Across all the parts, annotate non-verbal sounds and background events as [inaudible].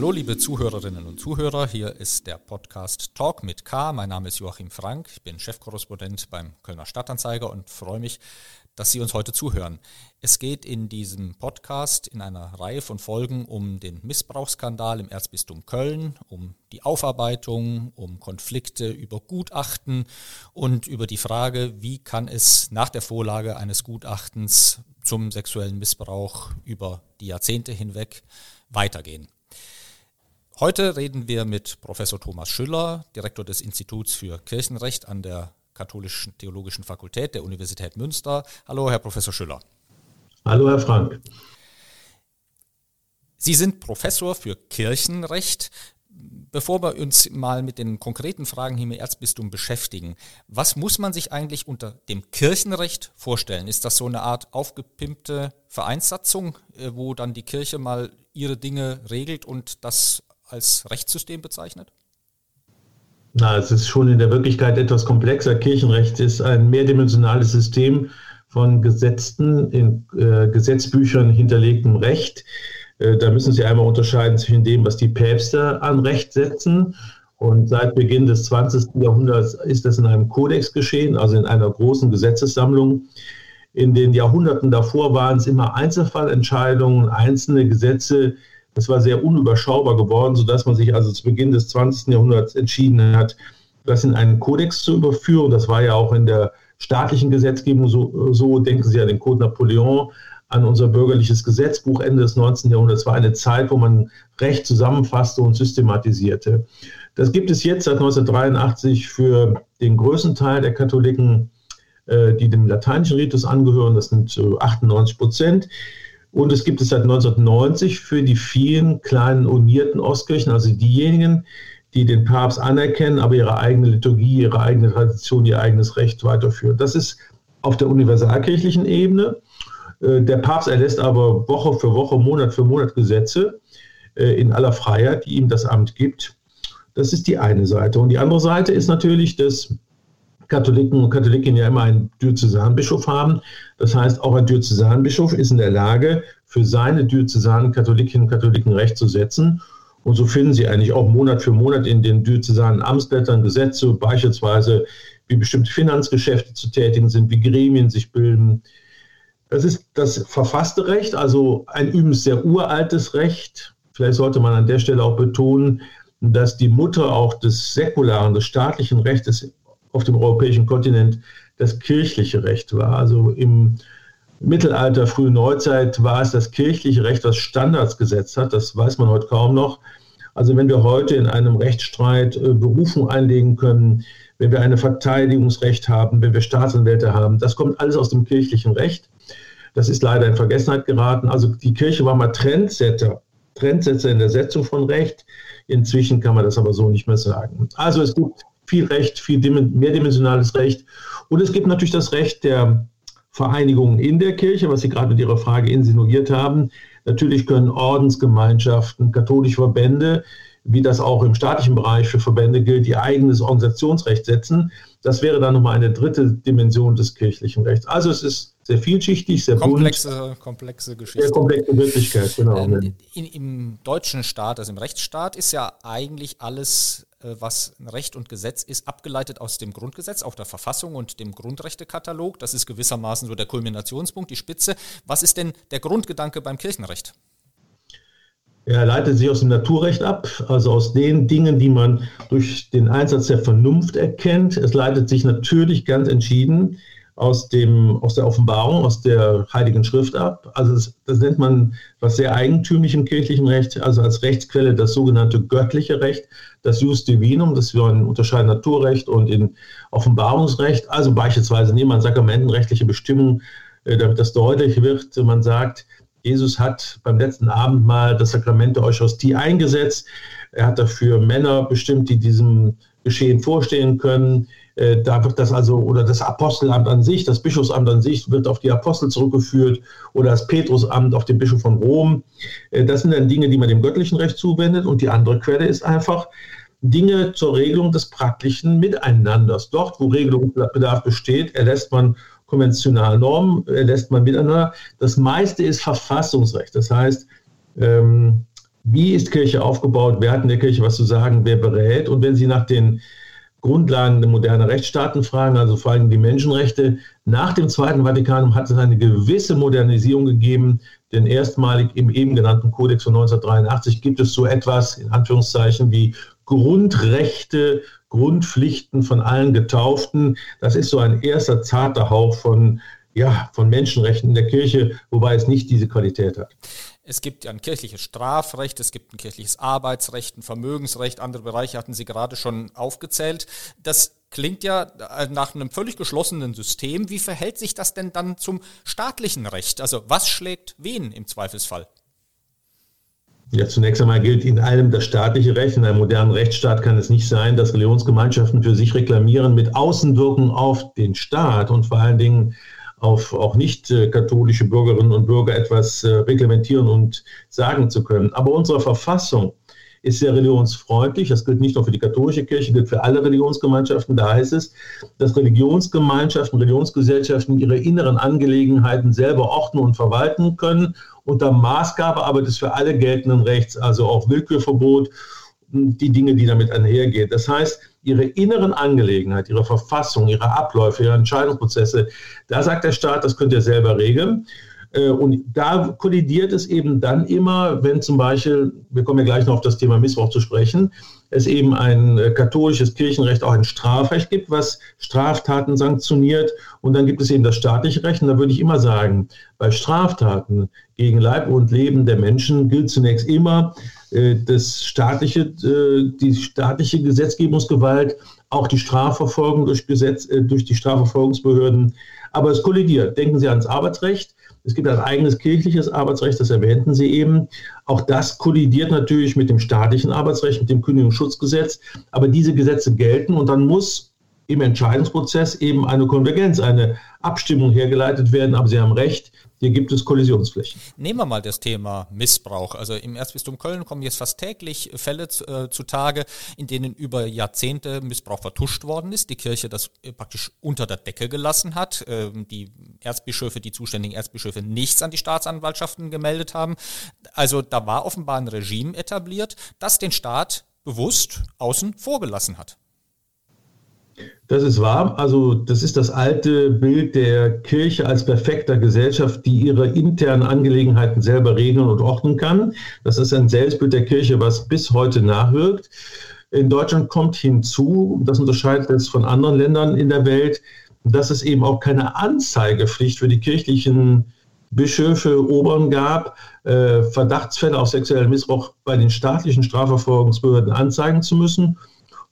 Hallo liebe Zuhörerinnen und Zuhörer, hier ist der Podcast Talk mit K. Mein Name ist Joachim Frank, ich bin Chefkorrespondent beim Kölner Stadtanzeiger und freue mich, dass Sie uns heute zuhören. Es geht in diesem Podcast in einer Reihe von Folgen um den Missbrauchsskandal im Erzbistum Köln, um die Aufarbeitung, um Konflikte über Gutachten und über die Frage, wie kann es nach der Vorlage eines Gutachtens zum sexuellen Missbrauch über die Jahrzehnte hinweg weitergehen. Heute reden wir mit Professor Thomas Schüller, Direktor des Instituts für Kirchenrecht an der Katholischen Theologischen Fakultät der Universität Münster. Hallo, Herr Professor Schüller. Hallo, Herr Frank. Sie sind Professor für Kirchenrecht. Bevor wir uns mal mit den konkreten Fragen hier im Erzbistum beschäftigen, was muss man sich eigentlich unter dem Kirchenrecht vorstellen? Ist das so eine Art aufgepimpte Vereinssatzung, äh, wo dann die Kirche mal ihre Dinge regelt und das als Rechtssystem bezeichnet? Na, es ist schon in der Wirklichkeit etwas komplexer. Kirchenrecht ist ein mehrdimensionales System von gesetzten, in äh, Gesetzbüchern hinterlegtem Recht. Äh, da müssen Sie einmal unterscheiden zwischen dem, was die Päpste an Recht setzen. Und seit Beginn des 20. Jahrhunderts ist das in einem Kodex geschehen, also in einer großen Gesetzessammlung. In den Jahrhunderten davor waren es immer Einzelfallentscheidungen, einzelne Gesetze, das war sehr unüberschaubar geworden, sodass man sich also zu Beginn des 20. Jahrhunderts entschieden hat, das in einen Kodex zu überführen. Das war ja auch in der staatlichen Gesetzgebung so, so denken Sie an den Code Napoleon, an unser bürgerliches Gesetzbuch Ende des 19. Jahrhunderts. War eine Zeit, wo man Recht zusammenfasste und systematisierte. Das gibt es jetzt seit 1983 für den größten Teil der Katholiken, äh, die dem lateinischen Ritus angehören. Das sind 98 Prozent. Und es gibt es seit 1990 für die vielen kleinen unierten Ostkirchen, also diejenigen, die den Papst anerkennen, aber ihre eigene Liturgie, ihre eigene Tradition, ihr eigenes Recht weiterführen. Das ist auf der universalkirchlichen Ebene. Äh, der Papst erlässt aber Woche für Woche, Monat für Monat Gesetze äh, in aller Freiheit, die ihm das Amt gibt. Das ist die eine Seite. Und die andere Seite ist natürlich, dass Katholiken und Katholikinnen ja immer einen Diözesanbischof haben. Das heißt, auch ein Diözesanbischof ist in der Lage, für seine Diözesanen Katholikinnen und Katholiken Recht zu setzen. Und so finden Sie eigentlich auch Monat für Monat in den diözesanen Amtsblättern Gesetze, beispielsweise wie bestimmte Finanzgeschäfte zu tätigen sind, wie Gremien sich bilden. Das ist das verfasste Recht, also ein übrigens sehr uraltes Recht. Vielleicht sollte man an der Stelle auch betonen, dass die Mutter auch des säkularen, des staatlichen Rechtes auf dem europäischen Kontinent das kirchliche Recht war. Also im Mittelalter, frühe Neuzeit war es das kirchliche Recht, das Standards gesetzt hat. Das weiß man heute kaum noch. Also wenn wir heute in einem Rechtsstreit äh, Berufung einlegen können, wenn wir ein Verteidigungsrecht haben, wenn wir Staatsanwälte haben, das kommt alles aus dem kirchlichen Recht. Das ist leider in Vergessenheit geraten. Also die Kirche war mal Trendsetter, Trendsetzer in der Setzung von Recht. Inzwischen kann man das aber so nicht mehr sagen. Also es gibt viel Recht, viel mehrdimensionales Recht. Und es gibt natürlich das Recht der Vereinigungen in der Kirche, was Sie gerade mit Ihrer Frage insinuiert haben. Natürlich können Ordensgemeinschaften, katholische Verbände, wie das auch im staatlichen Bereich für Verbände gilt, ihr eigenes Organisationsrecht setzen. Das wäre dann nochmal eine dritte Dimension des kirchlichen Rechts. Also es ist sehr vielschichtig, sehr komplexe, bunt, komplexe Geschichte. Sehr komplexe Wirklichkeit, genau. Ähm, in, Im deutschen Staat, also im Rechtsstaat, ist ja eigentlich alles äh, was Recht und Gesetz ist, abgeleitet aus dem Grundgesetz, auch der Verfassung und dem Grundrechtekatalog. Das ist gewissermaßen so der Kulminationspunkt, die Spitze. Was ist denn der Grundgedanke beim Kirchenrecht? Er leitet sich aus dem Naturrecht ab, also aus den Dingen, die man durch den Einsatz der Vernunft erkennt. Es leitet sich natürlich ganz entschieden aus, dem, aus der Offenbarung, aus der Heiligen Schrift ab. Also das, das nennt man was sehr eigentümlich im kirchlichen Recht, also als Rechtsquelle das sogenannte göttliche Recht, das Jus Divinum, das wir unterscheiden Naturrecht und in Offenbarungsrecht. Also beispielsweise nehmen wir sakramentenrechtliche Bestimmungen, äh, damit das deutlich wird. Man sagt, Jesus hat beim letzten Abendmahl das Sakrament der Eucharistie eingesetzt. Er hat dafür Männer bestimmt, die diesem Geschehen vorstehen können. Äh, da wird das also, oder das Apostelamt an sich, das Bischofsamt an sich wird auf die Apostel zurückgeführt oder das Petrusamt auf den Bischof von Rom. Äh, das sind dann Dinge, die man dem göttlichen Recht zuwendet. Und die andere Quelle ist einfach Dinge zur Regelung des praktischen Miteinanders. Dort, wo Regelungsbedarf besteht, erlässt man konventionale Normen, erlässt man miteinander. Das meiste ist Verfassungsrecht. Das heißt, ähm, wie ist Kirche aufgebaut, wer hat in der Kirche was zu sagen, wer berät. Und wenn Sie nach den Grundlagen der modernen Rechtsstaaten fragen, also vor allem die Menschenrechte, nach dem Zweiten Vatikanum hat es eine gewisse Modernisierung gegeben, denn erstmalig im eben genannten Kodex von 1983 gibt es so etwas, in Anführungszeichen, wie Grundrechte, Grundpflichten von allen Getauften. Das ist so ein erster zarter Hauch von ja, von Menschenrechten in der Kirche, wobei es nicht diese Qualität hat. Es gibt ja ein kirchliches Strafrecht, es gibt ein kirchliches Arbeitsrecht, ein Vermögensrecht, andere Bereiche hatten Sie gerade schon aufgezählt. Das klingt ja äh, nach einem völlig geschlossenen System. Wie verhält sich das denn dann zum staatlichen Recht? Also was schlägt wen im Zweifelsfall? Ja, zunächst einmal gilt in allem das staatliche Recht. In einem modernen Rechtsstaat kann es nicht sein, dass Religionsgemeinschaften für sich reklamieren mit Außenwirkung auf den Staat und vor allen Dingen auf auch nicht äh, katholische Bürgerinnen und Bürger etwas äh, reglementieren und sagen zu können. Aber unsere Verfassung ist sehr religionsfreundlich. Das gilt nicht nur für die katholische Kirche, gilt für alle Religionsgemeinschaften. Da heißt es, dass Religionsgemeinschaften, Religionsgesellschaften ihre inneren Angelegenheiten selber ordnen und verwalten können, unter Maßgabe aber des für alle geltenden Rechts, also auch Willkürverbot, die Dinge, die damit einhergehen. Das heißt, ihre inneren Angelegenheiten, ihre Verfassung, ihre Abläufe, ihre Entscheidungsprozesse, da sagt der Staat, das könnt ihr selber regeln. Äh, und da kollidiert es eben dann immer, wenn zum Beispiel, wir kommen ja gleich noch auf das Thema Missbrauch zu sprechen, es eben ein äh, katholisches Kirchenrecht, auch ein Strafrecht gibt, was Straftaten sanktioniert. Und dann gibt es eben das staatliche Recht. Und da würde ich immer sagen, bei Straftaten gegen Leib und Leben der Menschen gilt zunächst immer äh, das staatliche, die staatliche Gesetzgebungsgewalt, auch die Strafverfolgung durch, Gesetz, durch die Strafverfolgungsbehörden. Aber es kollidiert. Denken Sie ans Arbeitsrecht. Es gibt ein eigenes kirchliches Arbeitsrecht, das erwähnten Sie eben. Auch das kollidiert natürlich mit dem staatlichen Arbeitsrecht, mit dem Kündigungsschutzgesetz. Aber diese Gesetze gelten und dann muss im Entscheidungsprozess eben eine Konvergenz, eine Abstimmung hergeleitet werden. Aber Sie haben recht, hier gibt es Kollisionsflächen. Nehmen wir mal das Thema Missbrauch. Also im Erzbistum Köln kommen jetzt fast täglich Fälle äh, zutage, in denen über Jahrzehnte Missbrauch vertuscht worden ist, die Kirche das äh, praktisch unter der Decke gelassen hat, äh, die Erzbischöfe, die zuständigen Erzbischöfe nichts an die Staatsanwaltschaften gemeldet haben. Also da war offenbar ein Regime etabliert, das den Staat bewusst außen vor gelassen hat. Das ist wahr. Also das ist das alte Bild der Kirche als perfekter Gesellschaft, die ihre internen Angelegenheiten selber regeln und ordnen kann. Das ist ein Selbstbild der Kirche, was bis heute nachwirkt. In Deutschland kommt hinzu, das unterscheidet es von anderen Ländern in der Welt, dass es eben auch keine Anzeigepflicht für die kirchlichen Bischöfe, Obern gab, äh, Verdachtsfälle auf sexuellen Missbrauch bei den staatlichen Strafverfolgungsbehörden anzeigen zu müssen.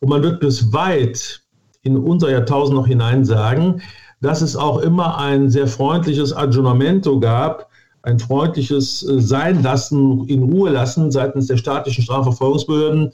Und man wird bis weit in unser Jahrtausend noch hinein sagen, dass es auch immer ein sehr freundliches Aggiornamento gab, ein freundliches äh, Sein lassen, in Ruhe lassen seitens der staatlichen Strafverfolgungsbehörden,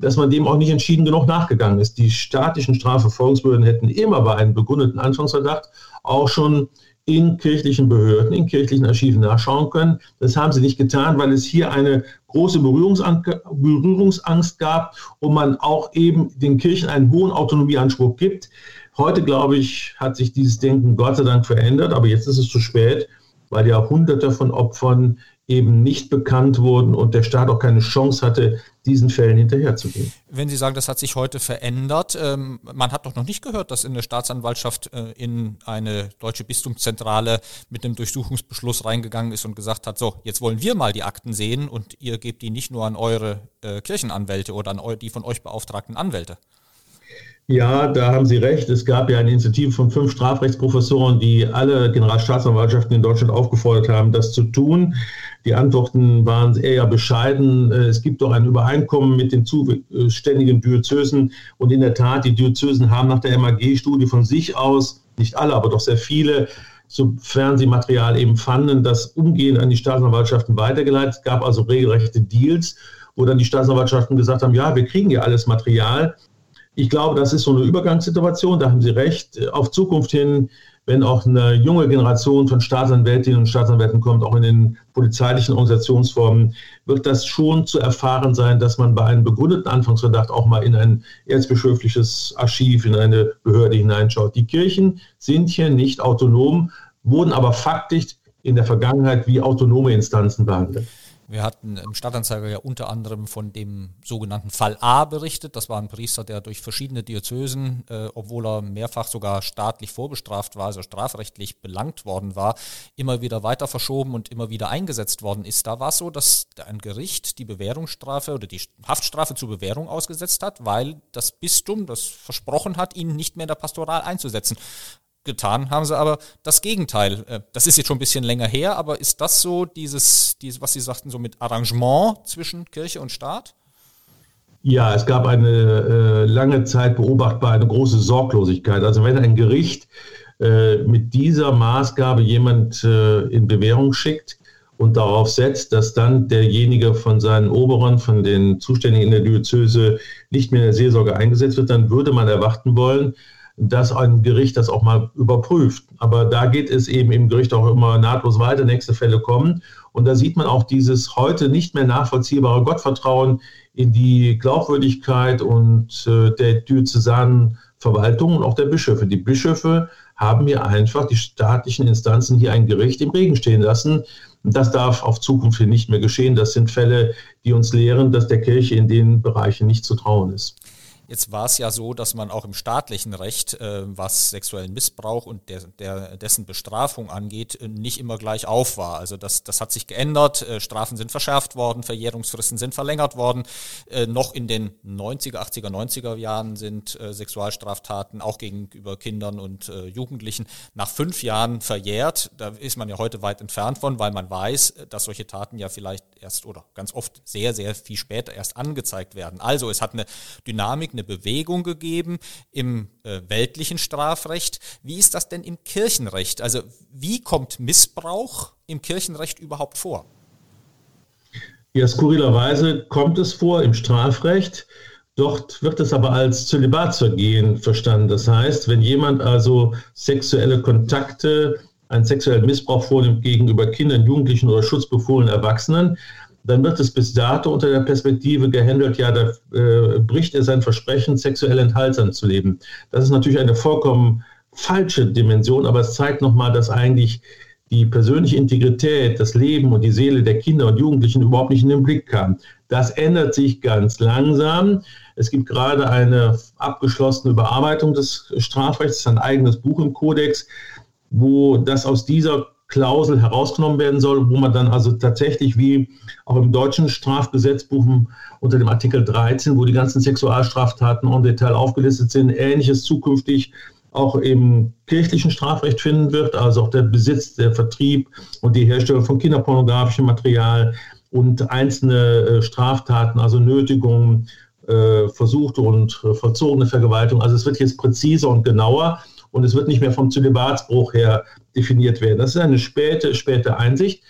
dass man dem auch nicht entschieden genug nachgegangen ist. Die staatlichen Strafverfolgungsbehörden hätten immer bei einem begründeten Anfangsverdacht auch schon in kirchlichen Behörden, in kirchlichen Archiven nachschauen können. Das haben sie nicht getan, weil es hier eine große Berührungsangst gab und man auch eben den Kirchen einen hohen Autonomieanspruch gibt. Heute, glaube ich, hat sich dieses Denken Gott sei Dank verändert, aber jetzt ist es zu spät, weil ja Hunderte von Opfern eben nicht bekannt wurden und der Staat auch keine Chance hatte, diesen Fällen hinterherzugehen. Wenn Sie sagen, das hat sich heute verändert, ähm, man hat doch noch nicht gehört, dass in der Staatsanwaltschaft äh, in eine deutsche Bistumszentrale mit einem Durchsuchungsbeschluss reingegangen ist und gesagt hat, so, jetzt wollen wir mal die Akten sehen und ihr gebt die nicht nur an eure äh, Kirchenanwälte oder an die von euch beauftragten Anwälte. Ja, da haben Sie recht. Es gab ja eine Initiative von fünf Strafrechtsprofessoren, die alle Generalstaatsanwaltschaften in Deutschland aufgefordert haben, das zu tun. Die Antworten waren eher bescheiden. Es gibt doch ein Übereinkommen mit den zuständigen Diözesen. Und in der Tat, die Diözesen haben nach der MAG-Studie von sich aus, nicht alle, aber doch sehr viele, sofern sie Material eben fanden, das umgehend an die Staatsanwaltschaften weitergeleitet. Es gab also regelrechte Deals, wo dann die Staatsanwaltschaften gesagt haben, ja, wir kriegen ja alles Material. Ich glaube, das ist so eine Übergangssituation, da haben Sie recht. Auf Zukunft hin, wenn auch eine junge Generation von Staatsanwältinnen und Staatsanwälten kommt, auch in den polizeilichen Organisationsformen, wird das schon zu erfahren sein, dass man bei einem begründeten Anfangsverdacht auch mal in ein erzbischöfliches Archiv, in eine Behörde hineinschaut. Die Kirchen sind hier nicht autonom, wurden aber faktisch in der Vergangenheit wie autonome Instanzen behandelt. Wir hatten im Stadtanzeiger ja unter anderem von dem sogenannten Fall A berichtet. Das war ein Priester, der durch verschiedene Diözesen, äh, obwohl er mehrfach sogar staatlich vorbestraft war, also strafrechtlich belangt worden war, immer wieder weiter verschoben und immer wieder eingesetzt worden ist. Da war es so, dass ein Gericht die Bewährungsstrafe oder die Haftstrafe zur Bewährung ausgesetzt hat, weil das Bistum das versprochen hat, ihn nicht mehr in der Pastoral einzusetzen. Getan haben sie aber das Gegenteil. Äh, das ist jetzt schon ein bisschen länger her, aber ist das so dieses, dieses was Sie sagten, so mit Arrangement zwischen Kirche und Staat? Ja, es gab eine äh, lange Zeit beobachtbar eine große Sorglosigkeit. Also wenn ein Gericht äh, mit dieser Maßgabe jemand äh, in Bewährung schickt und darauf setzt, dass dann derjenige von seinen Oberen, von den Zuständigen in der Diözese nicht mehr in der Seelsorge eingesetzt wird, dann würde man erwarten wollen, dass ein Gericht das auch mal überprüft. Aber da geht es eben im Gericht auch immer nahtlos weiter, nächste Fälle kommen. Und da sieht man auch dieses heute nicht mehr nachvollziehbare Gottvertrauen in die Glaubwürdigkeit und äh, der diözesanen Verwaltung und auch der Bischöfe. Die Bischöfe haben hier einfach die staatlichen Instanzen hier ein Gericht im Regen stehen lassen. Das darf auf Zukunft nicht mehr geschehen. Das sind Fälle, die uns lehren, dass der Kirche in den Bereichen nicht zu trauen ist. Jetzt war es ja so, dass man auch im staatlichen Recht, äh, was sexuellen Missbrauch und der, der, dessen Bestrafung angeht, äh, nicht immer gleich auf war. Also das, das hat sich geändert, äh, Strafen sind verschärft worden, Verjährungsfristen sind verlängert worden. Äh, noch in den 90er, 80er, 90er Jahren sind äh, Sexualstraftaten auch gegenüber Kindern und äh, Jugendlichen nach fünf Jahren verjährt. Da ist man ja heute weit entfernt von, weil man weiß, dass solche Taten ja vielleicht erst oder ganz oft sehr, sehr viel später erst angezeigt werden. Also es hat eine Dynamik, eine Bewegung gegeben im äh, weltlichen Strafrecht. Wie ist das denn im Kirchenrecht? Also wie kommt Missbrauch im Kirchenrecht überhaupt vor? Ja, skurrilerweise kommt es vor im Strafrecht. Dort wird es aber als Zölibatsvergehen verstanden. Das heißt, wenn jemand also sexuelle Kontakte, einen sexuellen Missbrauch vornimmt gegenüber Kindern, Jugendlichen oder schutzbefohlenen Erwachsenen, dann wird es bis dato unter der Perspektive gehandelt, ja, da äh, bricht er sein Versprechen, sexuell enthaltsam zu leben. Das ist natürlich eine vollkommen falsche Dimension, aber es zeigt nochmal, dass eigentlich die persönliche Integrität, das Leben und die Seele der Kinder und Jugendlichen überhaupt nicht in den Blick kam. Das ändert sich ganz langsam. Es gibt gerade eine abgeschlossene Überarbeitung des Strafrechts, ein eigenes Buch im Kodex, wo das aus dieser Klausel herausgenommen werden soll, wo man dann also tatsächlich wie auch im deutschen Strafgesetzbuch unter dem Artikel 13, wo die ganzen Sexualstraftaten en Detail aufgelistet sind, ähnliches zukünftig auch im kirchlichen Strafrecht finden wird, also auch der Besitz, der Vertrieb und die Herstellung von kinderpornografischem Material und einzelne äh, Straftaten, also Nötigungen, äh, versuchte und äh, verzogene Vergewaltigung. Also es wird jetzt präziser und genauer und es wird nicht mehr vom Zölibatsbruch her definiert werden. Das ist eine späte, späte Einsicht.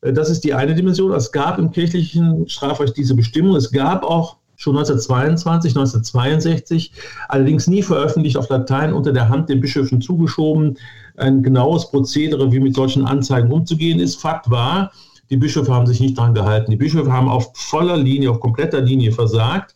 Äh, das ist die eine Dimension. Es gab im kirchlichen Strafrecht diese Bestimmung. Es gab auch schon 1922, 1962, allerdings nie veröffentlicht auf Latein unter der Hand den Bischöfen zugeschoben, ein genaues Prozedere, wie mit solchen Anzeigen umzugehen ist. Fakt war, die Bischöfe haben sich nicht daran gehalten. Die Bischöfe haben auf voller Linie, auf kompletter Linie versagt.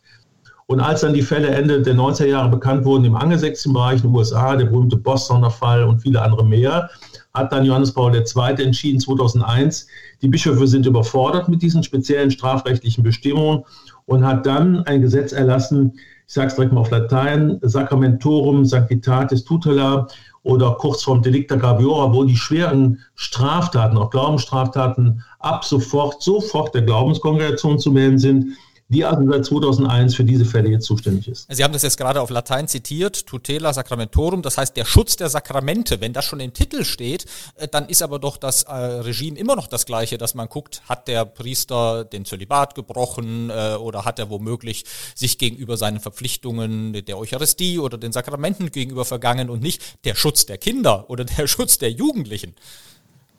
Und als dann die Fälle Ende der 90er Jahre bekannt wurden im angelsächsischen Bereich in den USA, der berühmte Bostoner Fall und viele andere mehr, hat dann Johannes Paul II. entschieden, 2001, die Bischöfe sind überfordert mit diesen speziellen strafrechtlichen Bestimmungen und hat dann ein Gesetz erlassen, ich sage es direkt mal auf Latein, Sacramentorum Sanctitatis Tutela oder Kurzform Delicta Graviora, wo die schweren Straftaten, auch Glaubensstraftaten, ab sofort, sofort der Glaubenskongregation zu melden sind die also seit 2001 für diese Fälle jetzt zuständig ist. Sie haben das jetzt gerade auf Latein zitiert, tutela sacramentorum, das heißt der Schutz der Sakramente. Wenn das schon im Titel steht, äh, dann ist aber doch das äh, Regime immer noch das gleiche, dass man guckt, hat der Priester den Zölibat gebrochen äh, oder hat er womöglich sich gegenüber seinen Verpflichtungen der Eucharistie oder den Sakramenten gegenüber vergangen und nicht der Schutz der Kinder oder der [laughs] Schutz der Jugendlichen.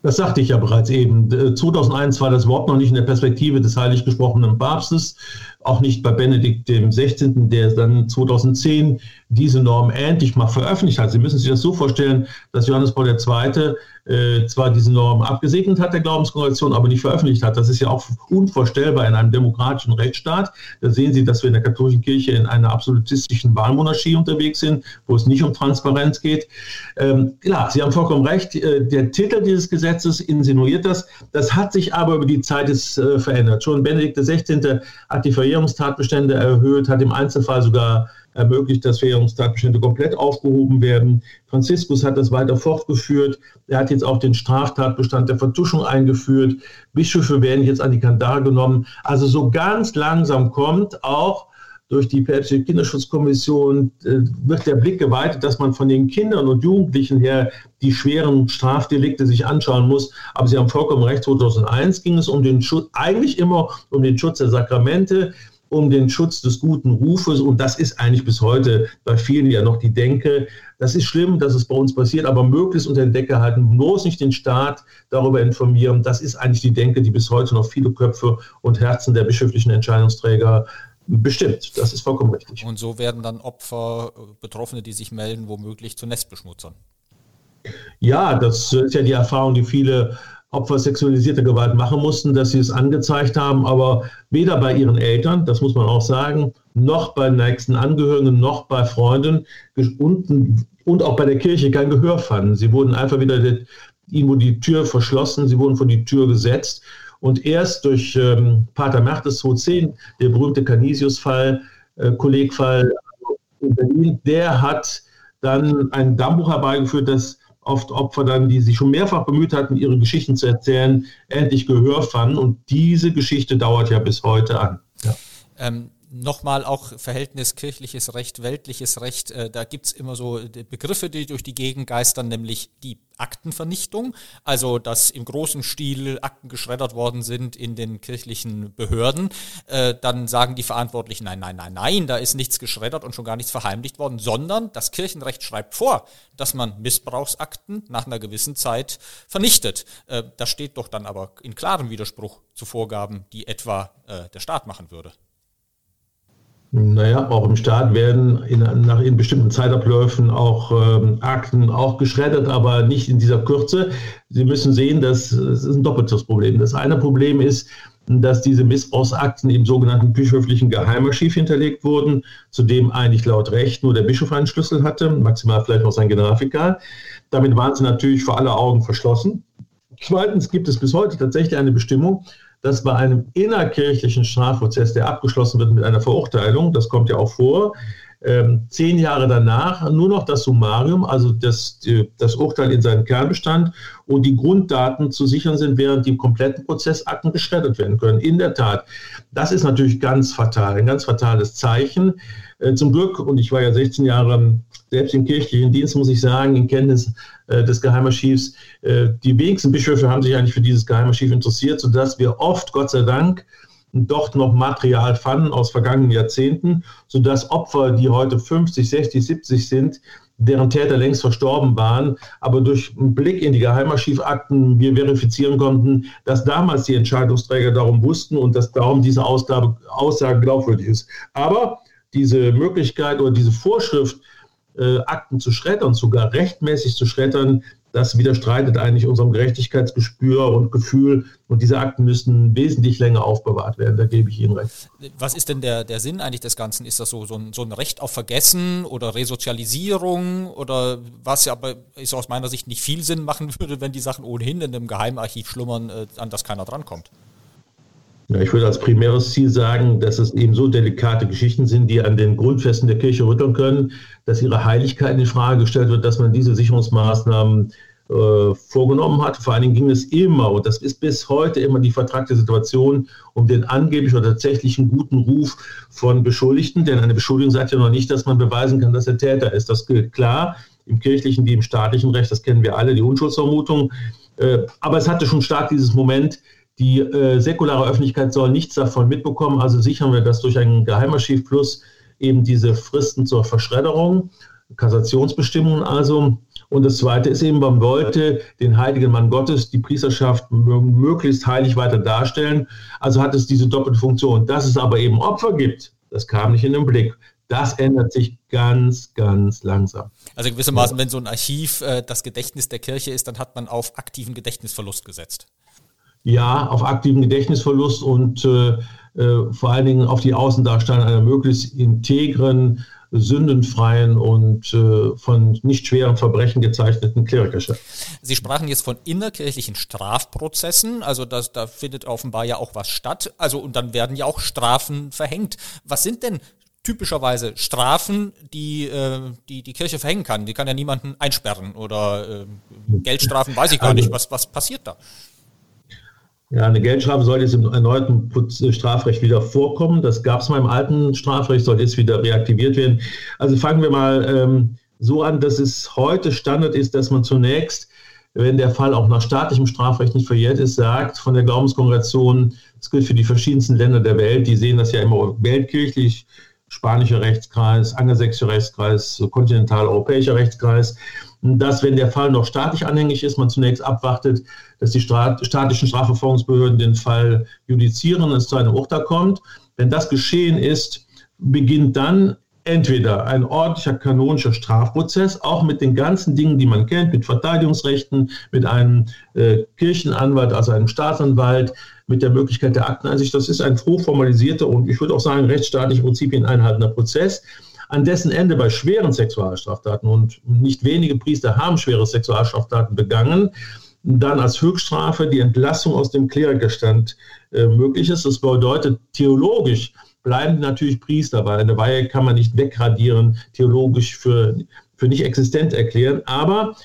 Das sagte ich ja bereits eben. 2001 war das Wort noch nicht in der Perspektive des heilig gesprochenen Papstes, auch nicht bei Benedikt XVI., der dann 2010 diese Norm endlich mal veröffentlicht hat. Sie müssen sich das so vorstellen, dass Johannes Paul II. Äh, zwar diese Norm abgesegnet hat, der Glaubenskongregation, aber nicht veröffentlicht hat. Das ist ja auch unvorstellbar in einem demokratischen Rechtsstaat. Da sehen Sie, dass wir in der katholischen Kirche in einer absolutistischen Wahlmonarchie unterwegs sind, wo es nicht um Transparenz geht. Ähm, klar, Sie haben vollkommen recht. Äh, der Titel dieses Gesetzes insinuiert das. Das hat sich aber über die Zeit äh, verändert. Schon Benedikt XVI. hat die Verjährungstatbestände erhöht, hat im Einzelfall sogar ermöglicht, dass Verjährungstatbestände komplett aufgehoben werden. Franziskus hat das weiter fortgeführt. Er hat jetzt auch den Straftatbestand der Vertuschung eingeführt. Bischöfe werden jetzt an die Kandare genommen. Also so ganz langsam kommt auch durch die Päpstliche Kinderschutzkommission äh, wird der Blick geweitet, dass man von den Kindern und Jugendlichen her die schweren Strafdelikte sich anschauen muss. Aber Sie haben vollkommen recht, 2001 ging es um den Schutz, eigentlich immer um den Schutz der Sakramente, um den Schutz des guten Rufes. Und das ist eigentlich bis heute bei vielen ja noch die Denke. Das ist schlimm, dass es bei uns passiert, aber möglichst unter den Decke halten, bloß nicht den Staat darüber informieren. Das ist eigentlich die Denke, die bis heute noch viele Köpfe und Herzen der bischöflichen Entscheidungsträger bestimmt. Das ist vollkommen richtig. Und so werden dann Opfer, Betroffene, die sich melden, womöglich zu Nestbeschmutzern. Ja, das ist ja die Erfahrung, die viele Opfer sexualisierter Gewalt machen mussten, dass sie es angezeigt haben, aber weder bei ihren Eltern, das muss man auch sagen, noch bei nächsten Angehörigen, noch bei Freunden und, und auch bei der Kirche kein Gehör fanden. Sie wurden einfach wieder, ihnen wurde die Tür verschlossen, sie wurden vor die Tür gesetzt und erst durch ähm, Pater Mertes 2010, der berühmte Canisius-Fall, äh, Kollegfall in Berlin, der hat dann ein Dammbuch herbeigeführt, das oft Opfer dann, die sich schon mehrfach bemüht hatten, ihre Geschichten zu erzählen, endlich Gehör fanden. Und diese Geschichte dauert ja bis heute an. Ja. Ähm, Nochmal auch Verhältnis kirchliches Recht, weltliches Recht, äh, da gibt's immer so Begriffe, die durch die Gegend geistern, nämlich die Aktenvernichtung, also dass im großen Stil Akten geschreddert worden sind in den kirchlichen Behörden. Äh, dann sagen die Verantwortlichen, nein, nein, nein, nein, da ist nichts geschreddert und schon gar nichts verheimlicht worden, sondern das Kirchenrecht schreibt vor, dass man Missbrauchsakten nach einer gewissen Zeit vernichtet. Äh, das steht doch dann aber in klarem Widerspruch zu Vorgaben, die etwa äh, der Staat machen würde. Naja, auch im Staat werden in, nach in bestimmten Zeitabläufen auch ähm, Akten auch geschreddert, aber nicht in dieser Kürze. Sie müssen sehen, dass es ist ein doppeltes Problem. Das eine Problem ist, dass diese Missbrauchsakten im sogenannten bischöflichen Geheimarchiv hinterlegt wurden, zu dem eigentlich laut Recht nur der Bischof einen Schlüssel hatte, maximal vielleicht noch sein Generalvikar. Damit waren sie natürlich vor aller Augen verschlossen. Zweitens gibt es bis heute tatsächlich eine Bestimmung, dass bei einem innerkirchlichen Strafprozess, der abgeschlossen wird mit einer Verurteilung, das kommt ja auch vor, ähm, zehn Jahre danach nur noch das Summarium, also das, das Urteil in seinem Kernbestand und die Grunddaten zu sichern sind, während die kompletten Prozessakten geschreddert werden können. In der Tat, das ist natürlich ganz fatal, ein ganz fatales Zeichen. Äh, zum Glück, und ich war ja 16 Jahre selbst im kirchlichen Dienst, muss ich sagen, in Kenntnis äh, des Geheimarchivs, äh, die wenigsten Bischöfe haben sich eigentlich für dieses Geheimarchiv interessiert, sodass wir oft, Gott sei Dank, dort noch Material fanden aus vergangenen Jahrzehnten, sodass Opfer, die heute 50, 60, 70 sind, deren Täter längst verstorben waren, aber durch einen Blick in die Geheimarchivakten wir verifizieren konnten, dass damals die Entscheidungsträger darum wussten und dass darum diese Ausgabe, Aussage glaubwürdig ist. Aber diese Möglichkeit oder diese Vorschrift, äh, Akten zu schreddern, sogar rechtmäßig zu schreddern, das widerstreitet eigentlich unserem Gerechtigkeitsgespür und Gefühl. Und diese Akten müssen wesentlich länger aufbewahrt werden. Da gebe ich Ihnen recht. Was ist denn der, der Sinn eigentlich des Ganzen? Ist das so, so, ein, so ein Recht auf Vergessen oder Resozialisierung oder was ja aber ist aus meiner Sicht nicht viel Sinn machen [laughs] würde, wenn die Sachen ohnehin in einem Geheimarchiv schlummern, äh, an das keiner drankommt? Ja, ich würde als primäres Ziel sagen, dass es eben so delikate Geschichten sind, die an den Grundfesten der Kirche rütteln können, dass ihre Heiligkeit in Frage gestellt wird, dass man diese Sicherungsmaßnahmen äh, vorgenommen hat. Vor allen Dingen ging es immer, und das ist bis heute immer die vertragte Situation, um den angeblich oder tatsächlichen guten Ruf von Beschuldigten. Denn eine Beschuldigung sagt ja noch nicht, dass man beweisen kann, dass er Täter ist. Das gilt klar im kirchlichen wie im staatlichen Recht, das kennen wir alle, die Unschuldsvermutung. Äh, aber es hatte schon stark dieses Moment, die äh, säkulare Öffentlichkeit soll nichts davon mitbekommen, also sichern wir das durch ein Geheimarchiv plus eben diese Fristen zur Verschredderung, Kassationsbestimmungen also. Und das Zweite ist eben, man wollte den heiligen Mann Gottes, die Priesterschaft möglichst heilig weiter darstellen. Also hat es diese doppelte Funktion. Dass es aber eben Opfer gibt, das kam nicht in den Blick. Das ändert sich ganz, ganz langsam. Also gewissermaßen, wenn so ein Archiv äh, das Gedächtnis der Kirche ist, dann hat man auf aktiven Gedächtnisverlust gesetzt. Ja, auf aktiven Gedächtnisverlust und äh, äh, vor allen Dingen auf die Außendarstellung einer möglichst integren, sündenfreien und äh, von nicht schweren Verbrechen gezeichneten Klerikerschaft. Sie sprachen jetzt von innerkirchlichen Strafprozessen, also das, da findet offenbar ja auch was statt. Also und dann werden ja auch Strafen verhängt. Was sind denn typischerweise Strafen, die, äh, die die Kirche verhängen kann? Die kann ja niemanden einsperren oder äh, Geldstrafen, weiß ich gar nicht. Was, was passiert da? Ja, eine Geldstrafe soll jetzt im erneuten Strafrecht wieder vorkommen. Das gab es mal im alten Strafrecht, soll jetzt wieder reaktiviert werden. Also fangen wir mal ähm, so an, dass es heute Standard ist, dass man zunächst, wenn der Fall auch nach staatlichem Strafrecht nicht verjährt ist, sagt von der Glaubenskongregation, das gilt für die verschiedensten Länder der Welt, die sehen das ja immer weltkirchlich, spanischer Rechtskreis, angelsächsischer Rechtskreis, kontinentaleuropäischer Rechtskreis, dass, wenn der Fall noch staatlich anhängig ist, man zunächst abwartet, dass die staatlichen Strafverfolgungsbehörden den Fall judizieren und es zu einem Urteil kommt. Wenn das geschehen ist, beginnt dann entweder ein ordentlicher kanonischer Strafprozess, auch mit den ganzen Dingen, die man kennt, mit Verteidigungsrechten, mit einem äh, Kirchenanwalt, also einem Staatsanwalt, mit der Möglichkeit der Akteneinsicht. Das ist ein hochformalisierter und ich würde auch sagen rechtsstaatliche Prinzipien einhaltender Prozess an dessen Ende bei schweren Sexualstraftaten und nicht wenige Priester haben schwere Sexualstraftaten begangen, dann als Höchststrafe die Entlassung aus dem Klerikerstand äh, möglich ist. Das bedeutet theologisch bleiben natürlich Priester, weil eine Weihe kann man nicht wegradieren, theologisch für, für nicht existent erklären. Aber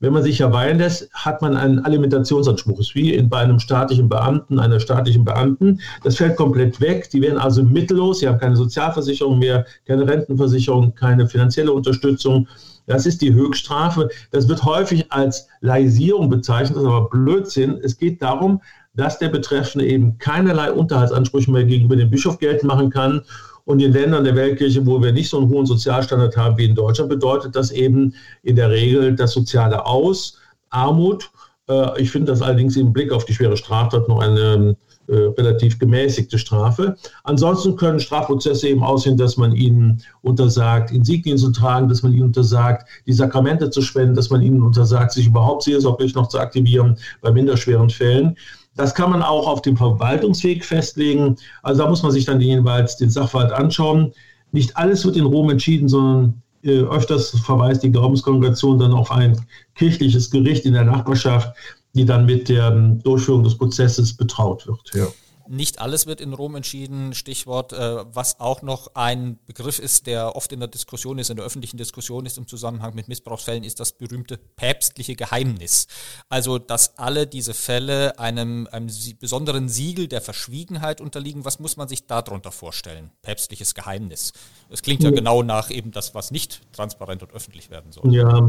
wenn man sich ja weihen lässt, hat man einen Alimentationsanspruch. Das ist wie bei einem staatlichen Beamten, einer staatlichen Beamten. Das fällt komplett weg. Die werden also mittellos. Sie haben keine Sozialversicherung mehr, keine Rentenversicherung, keine finanzielle Unterstützung. Das ist die Höchststrafe. Das wird häufig als Laisierung bezeichnet, das ist aber Blödsinn. Es geht darum, dass der Betreffende eben keinerlei Unterhaltsansprüche mehr gegenüber dem Bischof geltend machen kann und in Ländern der Weltkirche, wo wir nicht so einen hohen Sozialstandard haben wie in Deutschland, bedeutet das eben in der Regel das soziale Aus, Armut. Äh, ich finde das allerdings im Blick auf die schwere Straftat noch eine äh, relativ gemäßigte Strafe. Ansonsten können Strafprozesse eben aussehen, dass man ihnen untersagt, Insignien zu tragen, dass man ihnen untersagt, die Sakramente zu spenden, dass man ihnen untersagt, sich überhaupt seelsorglich noch zu aktivieren bei minderschweren Fällen. Das kann man auch auf dem Verwaltungsweg festlegen. Also da muss man sich dann jeweils den Sachverhalt anschauen. Nicht alles wird in Rom entschieden, sondern äh, öfters verweist die Glaubenskongregation dann auf ein kirchliches Gericht in der Nachbarschaft, die dann mit der Durchführung des Prozesses betraut wird. Ja. Nicht alles wird in Rom entschieden. Stichwort, äh, was auch noch ein Begriff ist, der oft in der Diskussion ist, in der öffentlichen Diskussion ist im Zusammenhang mit Missbrauchsfällen, ist das berühmte päpstliche Geheimnis. Also, dass alle diese Fälle einem, einem besonderen Siegel der Verschwiegenheit unterliegen. Was muss man sich darunter vorstellen? Päpstliches Geheimnis. Es klingt ja genau nach eben das, was nicht transparent und öffentlich werden soll. Ja,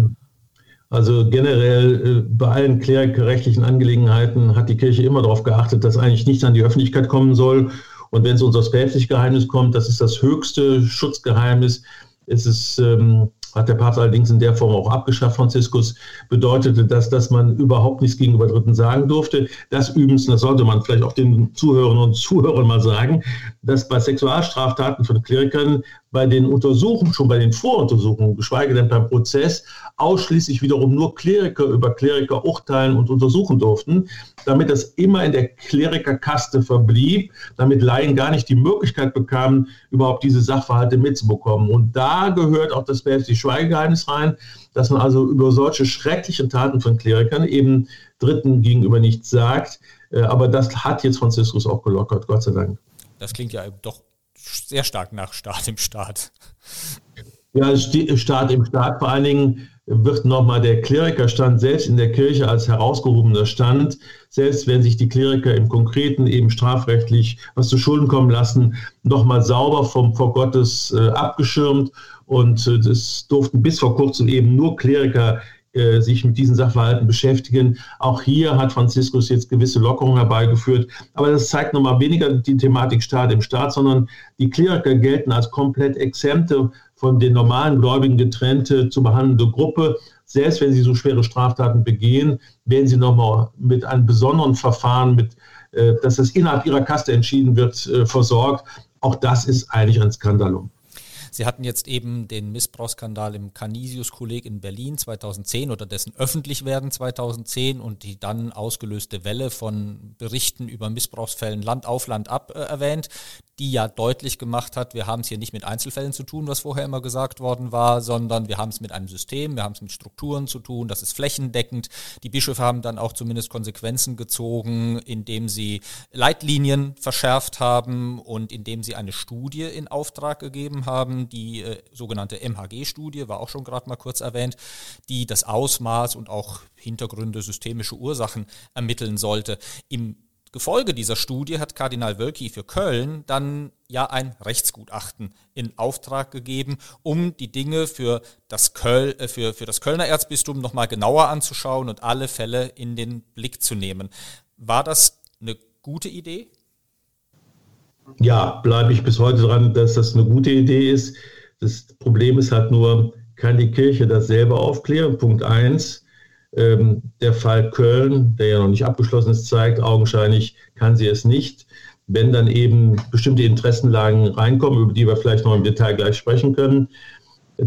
also generell äh, bei allen klerikerrechtlichen Angelegenheiten hat die Kirche immer darauf geachtet, dass eigentlich nichts an die Öffentlichkeit kommen soll. Und wenn es uns aus päpstlich Geheimnis kommt, das ist das höchste Schutzgeheimnis. Es ist ähm, hat der Papst allerdings in der Form auch abgeschafft, Franziskus, bedeutete das, dass man überhaupt nichts gegenüber Dritten sagen durfte. Das übrigens, das sollte man vielleicht auch den Zuhörern und Zuhörern mal sagen, dass bei Sexualstraftaten von Klerikern bei den Untersuchungen, schon bei den Voruntersuchungen, geschweige denn beim Prozess, ausschließlich wiederum nur Kleriker über Kleriker urteilen und untersuchen durften, damit das immer in der Klerikerkaste verblieb, damit Laien gar nicht die Möglichkeit bekamen, überhaupt diese Sachverhalte mitzubekommen. Und da gehört auch das päpstliche Schweigegeheimnis rein, dass man also über solche schrecklichen Taten von Klerikern eben Dritten gegenüber nichts sagt. Äh, aber das hat jetzt Franziskus auch gelockert, Gott sei Dank. Das klingt ja doch sehr stark nach Staat im Staat. Ja, Staat im Staat. Vor allen Dingen wird nochmal der Klerikerstand selbst in der Kirche als herausgehobener Stand, selbst wenn sich die Kleriker im Konkreten eben strafrechtlich was zu Schulden kommen lassen, nochmal sauber vom, vor Gottes äh, abgeschirmt. Und äh, das durften bis vor kurzem eben nur Kleriker äh, sich mit diesen Sachverhalten beschäftigen. Auch hier hat Franziskus jetzt gewisse Lockerungen herbeigeführt. Aber das zeigt nochmal weniger die Thematik Staat im Staat, sondern die Kleriker gelten als komplett exempte, von den normalen Gläubigen getrennte zu behandelnde Gruppe. Selbst wenn sie so schwere Straftaten begehen, werden sie nochmal mit einem besonderen Verfahren, mit, äh, dass es innerhalb ihrer Kaste entschieden wird, äh, versorgt. Auch das ist eigentlich ein Skandalum. Sie hatten jetzt eben den Missbrauchsskandal im Canisius-Kolleg in Berlin 2010 oder dessen Öffentlichwerden 2010 und die dann ausgelöste Welle von Berichten über Missbrauchsfällen Land auf Land ab äh, erwähnt, die ja deutlich gemacht hat, wir haben es hier nicht mit Einzelfällen zu tun, was vorher immer gesagt worden war, sondern wir haben es mit einem System, wir haben es mit Strukturen zu tun, das ist flächendeckend. Die Bischöfe haben dann auch zumindest Konsequenzen gezogen, indem sie Leitlinien verschärft haben und indem sie eine Studie in Auftrag gegeben haben, die äh, sogenannte MHG-Studie, war auch schon gerade mal kurz erwähnt, die das Ausmaß und auch Hintergründe, systemische Ursachen ermitteln sollte. Im Gefolge dieser Studie hat Kardinal Wölki für Köln dann ja ein Rechtsgutachten in Auftrag gegeben, um die Dinge für das, Köl, äh, für, für das Kölner Erzbistum nochmal genauer anzuschauen und alle Fälle in den Blick zu nehmen. War das eine gute Idee? Ja, bleibe ich bis heute dran, dass das eine gute Idee ist. Das Problem ist halt nur, kann die Kirche das selber aufklären? Punkt eins. Ähm, der Fall Köln, der ja noch nicht abgeschlossen ist, zeigt, augenscheinlich kann sie es nicht. Wenn dann eben bestimmte Interessenlagen reinkommen, über die wir vielleicht noch im Detail gleich sprechen können.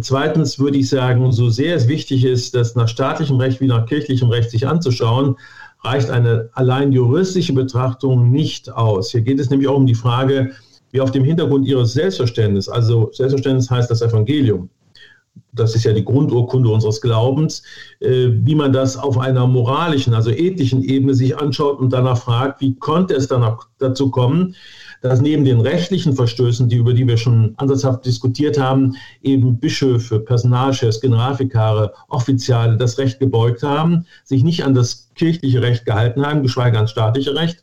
Zweitens würde ich sagen, so sehr es wichtig ist, das nach staatlichem Recht wie nach kirchlichem Recht sich anzuschauen, reicht eine allein juristische Betrachtung nicht aus. Hier geht es nämlich auch um die Frage, wie auf dem Hintergrund ihres Selbstverständnisses, also Selbstverständnis heißt das Evangelium, das ist ja die Grundurkunde unseres Glaubens, äh, wie man das auf einer moralischen, also ethischen Ebene sich anschaut und danach fragt, wie konnte es dann dazu kommen, dass neben den rechtlichen Verstößen, die, über die wir schon ansatzhaft diskutiert haben, eben Bischöfe, Personalchefs, Generalvikare, Offiziale das Recht gebeugt haben, sich nicht an das kirchliche Recht gehalten haben, geschweige an staatliche Recht,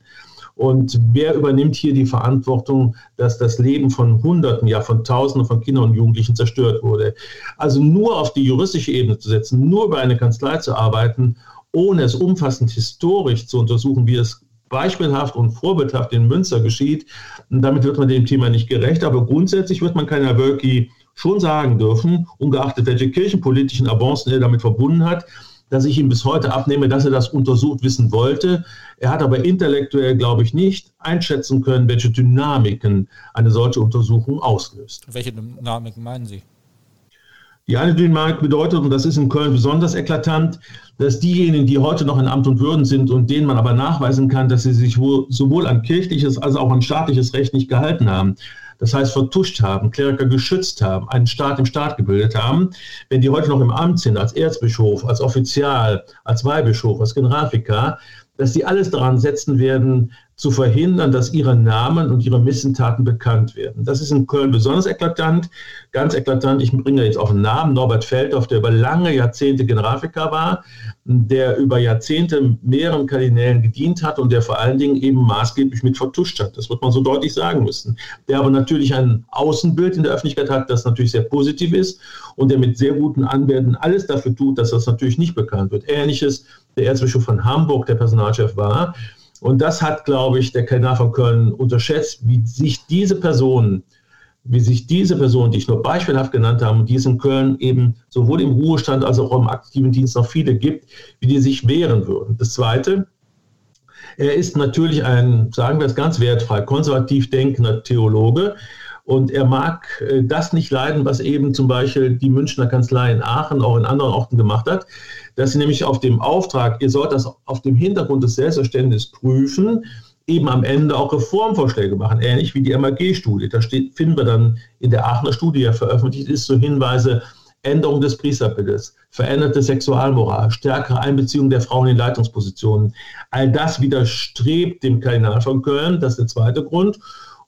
und wer übernimmt hier die Verantwortung, dass das Leben von Hunderten, ja von Tausenden von Kindern und Jugendlichen zerstört wurde? Also nur auf die juristische Ebene zu setzen, nur über eine Kanzlei zu arbeiten, ohne es umfassend historisch zu untersuchen, wie es beispielhaft und vorbildhaft in Münster geschieht, damit wird man dem Thema nicht gerecht. Aber grundsätzlich wird man keiner Wölki schon sagen dürfen, ungeachtet welche kirchenpolitischen Avancen er damit verbunden hat, dass ich ihm bis heute abnehme, dass er das untersucht wissen wollte. Er hat aber intellektuell, glaube ich, nicht einschätzen können, welche Dynamiken eine solche Untersuchung auslöst. Welche Dynamiken meinen Sie? Die eine Dynamik bedeutet, und das ist in Köln besonders eklatant, dass diejenigen, die heute noch in Amt und Würden sind und denen man aber nachweisen kann, dass sie sich wohl, sowohl an kirchliches als auch an staatliches Recht nicht gehalten haben, das heißt vertuscht haben, Kleriker geschützt haben, einen Staat im Staat gebildet haben, wenn die heute noch im Amt sind, als Erzbischof, als Offizial, als Weihbischof, als Generalvikar, dass die alles daran setzen werden, zu verhindern, dass ihre Namen und ihre Missentaten bekannt werden. Das ist in Köln besonders eklatant, ganz eklatant. Ich bringe jetzt auch einen Namen, Norbert Feldhoff, der über lange Jahrzehnte Generalvikar war, der über Jahrzehnte mehreren Kardinälen gedient hat und der vor allen Dingen eben maßgeblich mit vertuscht hat. Das wird man so deutlich sagen müssen. Der aber natürlich ein Außenbild in der Öffentlichkeit hat, das natürlich sehr positiv ist und der mit sehr guten Anwälten alles dafür tut, dass das natürlich nicht bekannt wird. Ähnliches der Erzbischof von Hamburg, der Personalchef war, und das hat, glaube ich, der Kardinal von Köln unterschätzt, wie sich diese Personen, wie sich diese Personen, die ich nur beispielhaft genannt habe, die es in Köln eben sowohl im Ruhestand als auch im aktiven Dienst noch viele gibt, wie die sich wehren würden. Das Zweite, er ist natürlich ein, sagen wir es ganz wertfrei, konservativ denkender Theologe. Und er mag äh, das nicht leiden, was eben zum Beispiel die Münchner Kanzlei in Aachen, auch in anderen Orten gemacht hat, dass sie nämlich auf dem Auftrag, ihr sollt das auf dem Hintergrund des Selbstverständnisses prüfen, eben am Ende auch Reformvorschläge machen, ähnlich wie die MAG-Studie. Da steht, finden wir dann in der Aachener Studie, ja veröffentlicht ist, so Hinweise, Änderung des Priesterbildes, veränderte Sexualmoral, stärkere Einbeziehung der Frauen in Leitungspositionen. All das widerstrebt dem Kardinal von Köln, das ist der zweite Grund.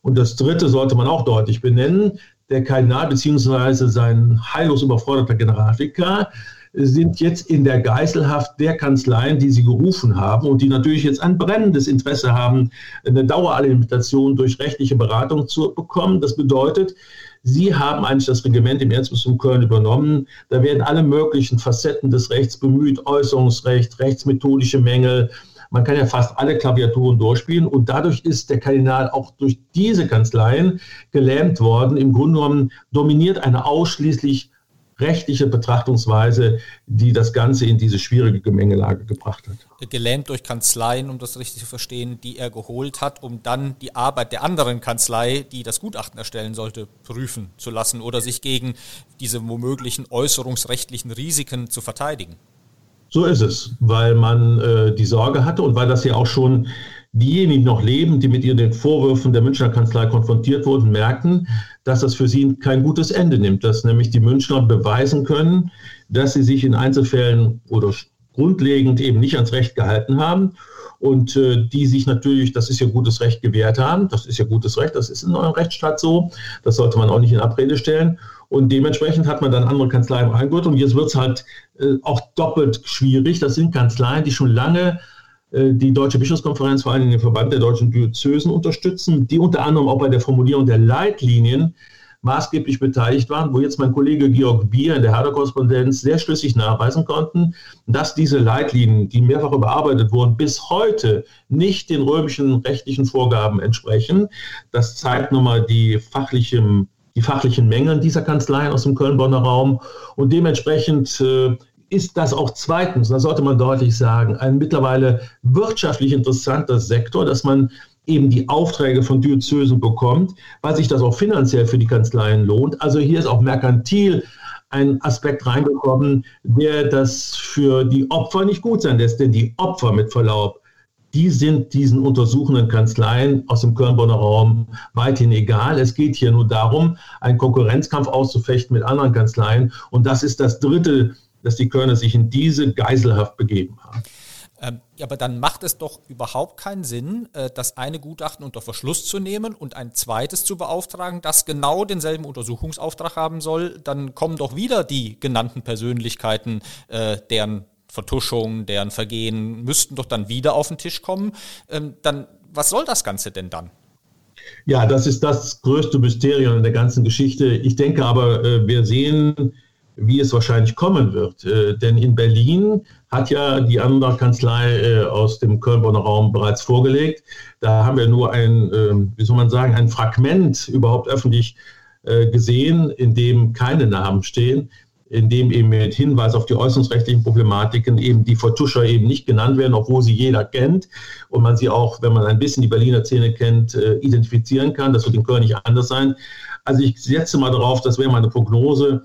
Und das dritte sollte man auch deutlich benennen. Der Kardinal bzw. sein heillos überforderter Generalvikar sind jetzt in der Geiselhaft der Kanzleien, die sie gerufen haben und die natürlich jetzt ein brennendes Interesse haben, eine Daueralimentation durch rechtliche Beratung zu bekommen. Das bedeutet, Sie haben eigentlich das Regiment im Erzbistum Köln übernommen. Da werden alle möglichen Facetten des Rechts bemüht, Äußerungsrecht, rechtsmethodische Mängel. Man kann ja fast alle Klaviaturen durchspielen und dadurch ist der Kardinal auch durch diese Kanzleien gelähmt worden. Im Grunde genommen dominiert eine ausschließlich rechtliche Betrachtungsweise, die das Ganze in diese schwierige Gemengelage gebracht hat. Gelähmt durch Kanzleien, um das richtig zu verstehen, die er geholt hat, um dann die Arbeit der anderen Kanzlei, die das Gutachten erstellen sollte, prüfen zu lassen oder sich gegen diese womöglichen äußerungsrechtlichen Risiken zu verteidigen. So ist es, weil man äh, die Sorge hatte und weil das ja auch schon diejenigen noch leben, die mit ihren Vorwürfen der Münchner Kanzlei konfrontiert wurden, merken, dass das für sie kein gutes Ende nimmt, dass nämlich die Münchner beweisen können, dass sie sich in Einzelfällen oder grundlegend eben nicht ans Recht gehalten haben und äh, die sich natürlich, das ist ja gutes Recht, gewährt haben. Das ist ja gutes Recht, das ist in eurem Rechtsstaat so. Das sollte man auch nicht in Abrede stellen. Und dementsprechend hat man dann andere Kanzleien reingeholt und jetzt wird es halt äh, auch doppelt schwierig. Das sind Kanzleien, die schon lange äh, die Deutsche Bischofskonferenz, vor allem den Verband der deutschen Diözesen unterstützen, die unter anderem auch bei der Formulierung der Leitlinien maßgeblich beteiligt waren, wo jetzt mein Kollege Georg Bier in der Herder-Korrespondenz sehr schlüssig nachweisen konnten, dass diese Leitlinien, die mehrfach überarbeitet wurden, bis heute nicht den römischen rechtlichen Vorgaben entsprechen. Das zeigt nochmal die fachlichen die fachlichen Mängel dieser Kanzleien aus dem Köln-Bonner Raum. Und dementsprechend äh, ist das auch zweitens, das sollte man deutlich sagen, ein mittlerweile wirtschaftlich interessanter Sektor, dass man eben die Aufträge von Diözesen bekommt, weil sich das auch finanziell für die Kanzleien lohnt. Also hier ist auch merkantil ein Aspekt reingekommen, der das für die Opfer nicht gut sein lässt, denn die Opfer mit Verlaub, die sind diesen untersuchenden Kanzleien aus dem Köln-Bonner Raum weithin egal. Es geht hier nur darum, einen Konkurrenzkampf auszufechten mit anderen Kanzleien. Und das ist das dritte dass die Körner sich in diese Geiselhaft begeben haben. Ähm, aber dann macht es doch überhaupt keinen Sinn, äh, das eine Gutachten unter Verschluss zu nehmen und ein zweites zu beauftragen, das genau denselben Untersuchungsauftrag haben soll. Dann kommen doch wieder die genannten Persönlichkeiten, äh, deren Vertuschung, deren Vergehen müssten doch dann wieder auf den Tisch kommen. Ähm, dann, was soll das Ganze denn dann? Ja, das ist das größte Mysterium in der ganzen Geschichte. Ich denke aber, äh, wir sehen wie es wahrscheinlich kommen wird. Äh, denn in Berlin hat ja die andere Kanzlei äh, aus dem Köln-Bonner Raum bereits vorgelegt. Da haben wir nur ein, äh, wie soll man sagen, ein Fragment überhaupt öffentlich äh, gesehen, in dem keine Namen stehen, in dem eben mit Hinweis auf die äußerungsrechtlichen Problematiken eben die Vertuscher eben nicht genannt werden, obwohl sie jeder kennt und man sie auch, wenn man ein bisschen die Berliner Szene kennt, äh, identifizieren kann. Das wird in Köln nicht anders sein. Also ich setze mal darauf, das wäre meine Prognose,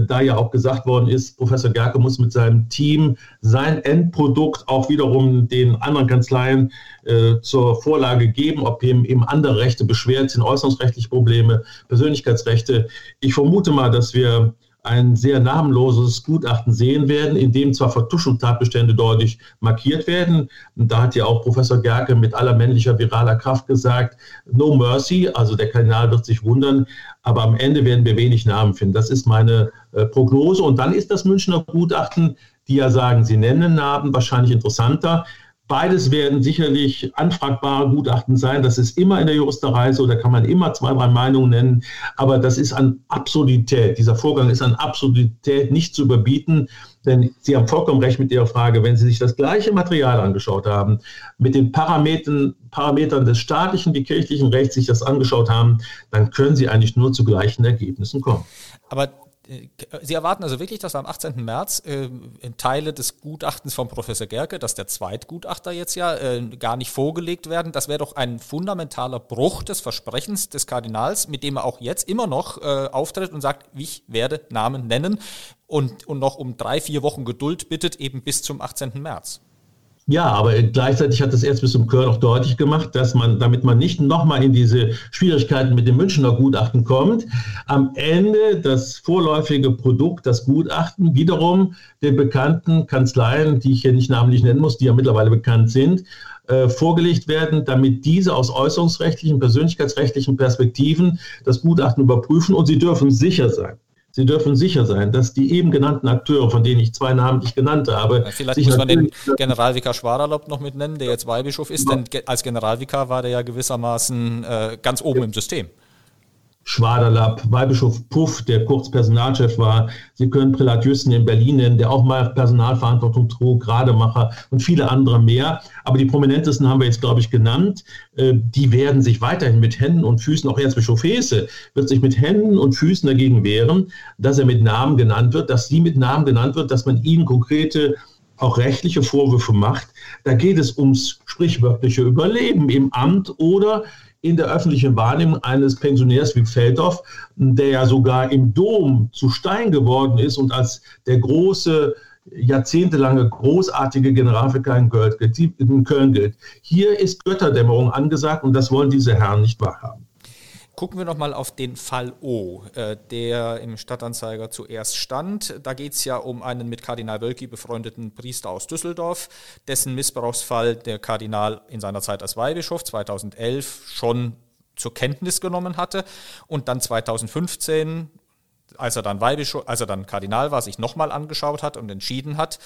da ja auch gesagt worden ist, Professor Gerke muss mit seinem Team sein Endprodukt auch wiederum den anderen Kanzleien äh, zur Vorlage geben, ob eben, eben andere Rechte beschwert sind, äußerungsrechtliche Probleme, Persönlichkeitsrechte. Ich vermute mal, dass wir ein sehr namenloses Gutachten sehen werden, in dem zwar Vertuschungstatbestände deutlich markiert werden. Und da hat ja auch Professor Gerke mit aller männlicher viraler Kraft gesagt, no mercy, also der Kardinal wird sich wundern, aber am Ende werden wir wenig Namen finden. Das ist meine äh, Prognose. Und dann ist das Münchner Gutachten, die ja sagen, sie nennen Namen, wahrscheinlich interessanter. Beides werden sicherlich anfragbare Gutachten sein. Das ist immer in der Juristerei so. Da kann man immer zwei, drei Meinungen nennen. Aber das ist an Absurdität. Dieser Vorgang ist an Absurdität nicht zu überbieten. Denn Sie haben vollkommen recht mit Ihrer Frage. Wenn Sie sich das gleiche Material angeschaut haben, mit den Parametern, Parametern des staatlichen wie kirchlichen Rechts sich das angeschaut haben, dann können Sie eigentlich nur zu gleichen Ergebnissen kommen. Aber äh, Sie erwarten also wirklich, dass am 18. März äh, Teile des Gutachtens von Professor Gerke, dass der Zweitgutachter jetzt ja äh, gar nicht vorgelegt werden. Das wäre doch ein fundamentaler Bruch des Versprechens des Kardinals, mit dem er auch jetzt immer noch äh, auftritt und sagt, ich werde Namen nennen und, und noch um drei, vier Wochen Geduld bittet, eben bis zum 18. März. Ja, aber gleichzeitig hat das Erzbistum Köln auch deutlich gemacht, dass man, damit man nicht nochmal in diese Schwierigkeiten mit dem Münchner Gutachten kommt, am Ende das vorläufige Produkt, das Gutachten, wiederum den bekannten Kanzleien, die ich hier nicht namentlich nennen muss, die ja mittlerweile bekannt sind, äh, vorgelegt werden, damit diese aus äußerungsrechtlichen, persönlichkeitsrechtlichen Perspektiven das Gutachten überprüfen und sie dürfen sicher sein. Sie dürfen sicher sein, dass die eben genannten Akteure, von denen ich zwei Namen nicht genannt habe, vielleicht muss man den Generalvikar Schwaderlob noch mit nennen, der jetzt Weihbischof ist, denn als Generalvikar war der ja gewissermaßen äh, ganz oben ja. im System. Schwaderlapp, Weihbischof Puff, der kurz Personalchef war. Sie können Prälat Jüssen in Berlin nennen, der auch mal Personalverantwortung trug, Grademacher und viele andere mehr. Aber die prominentesten haben wir jetzt, glaube ich, genannt. Äh, die werden sich weiterhin mit Händen und Füßen, auch Erzbischof Hesse wird sich mit Händen und Füßen dagegen wehren, dass er mit Namen genannt wird, dass sie mit Namen genannt wird, dass man ihnen konkrete auch rechtliche Vorwürfe macht. Da geht es ums sprichwörtliche Überleben im Amt oder in der öffentlichen Wahrnehmung eines Pensionärs wie Feldhoff, der ja sogar im Dom zu Stein geworden ist und als der große jahrzehntelange großartige Generalvikar in Köln gilt. Hier ist Götterdämmerung angesagt und das wollen diese Herren nicht wahrhaben. Gucken wir nochmal auf den Fall O, äh, der im Stadtanzeiger zuerst stand. Da geht es ja um einen mit Kardinal Wölki befreundeten Priester aus Düsseldorf, dessen Missbrauchsfall der Kardinal in seiner Zeit als Weihbischof 2011 schon zur Kenntnis genommen hatte und dann 2015 als er dann Weihbischof, als er dann Kardinal war, sich nochmal angeschaut hat und entschieden hat,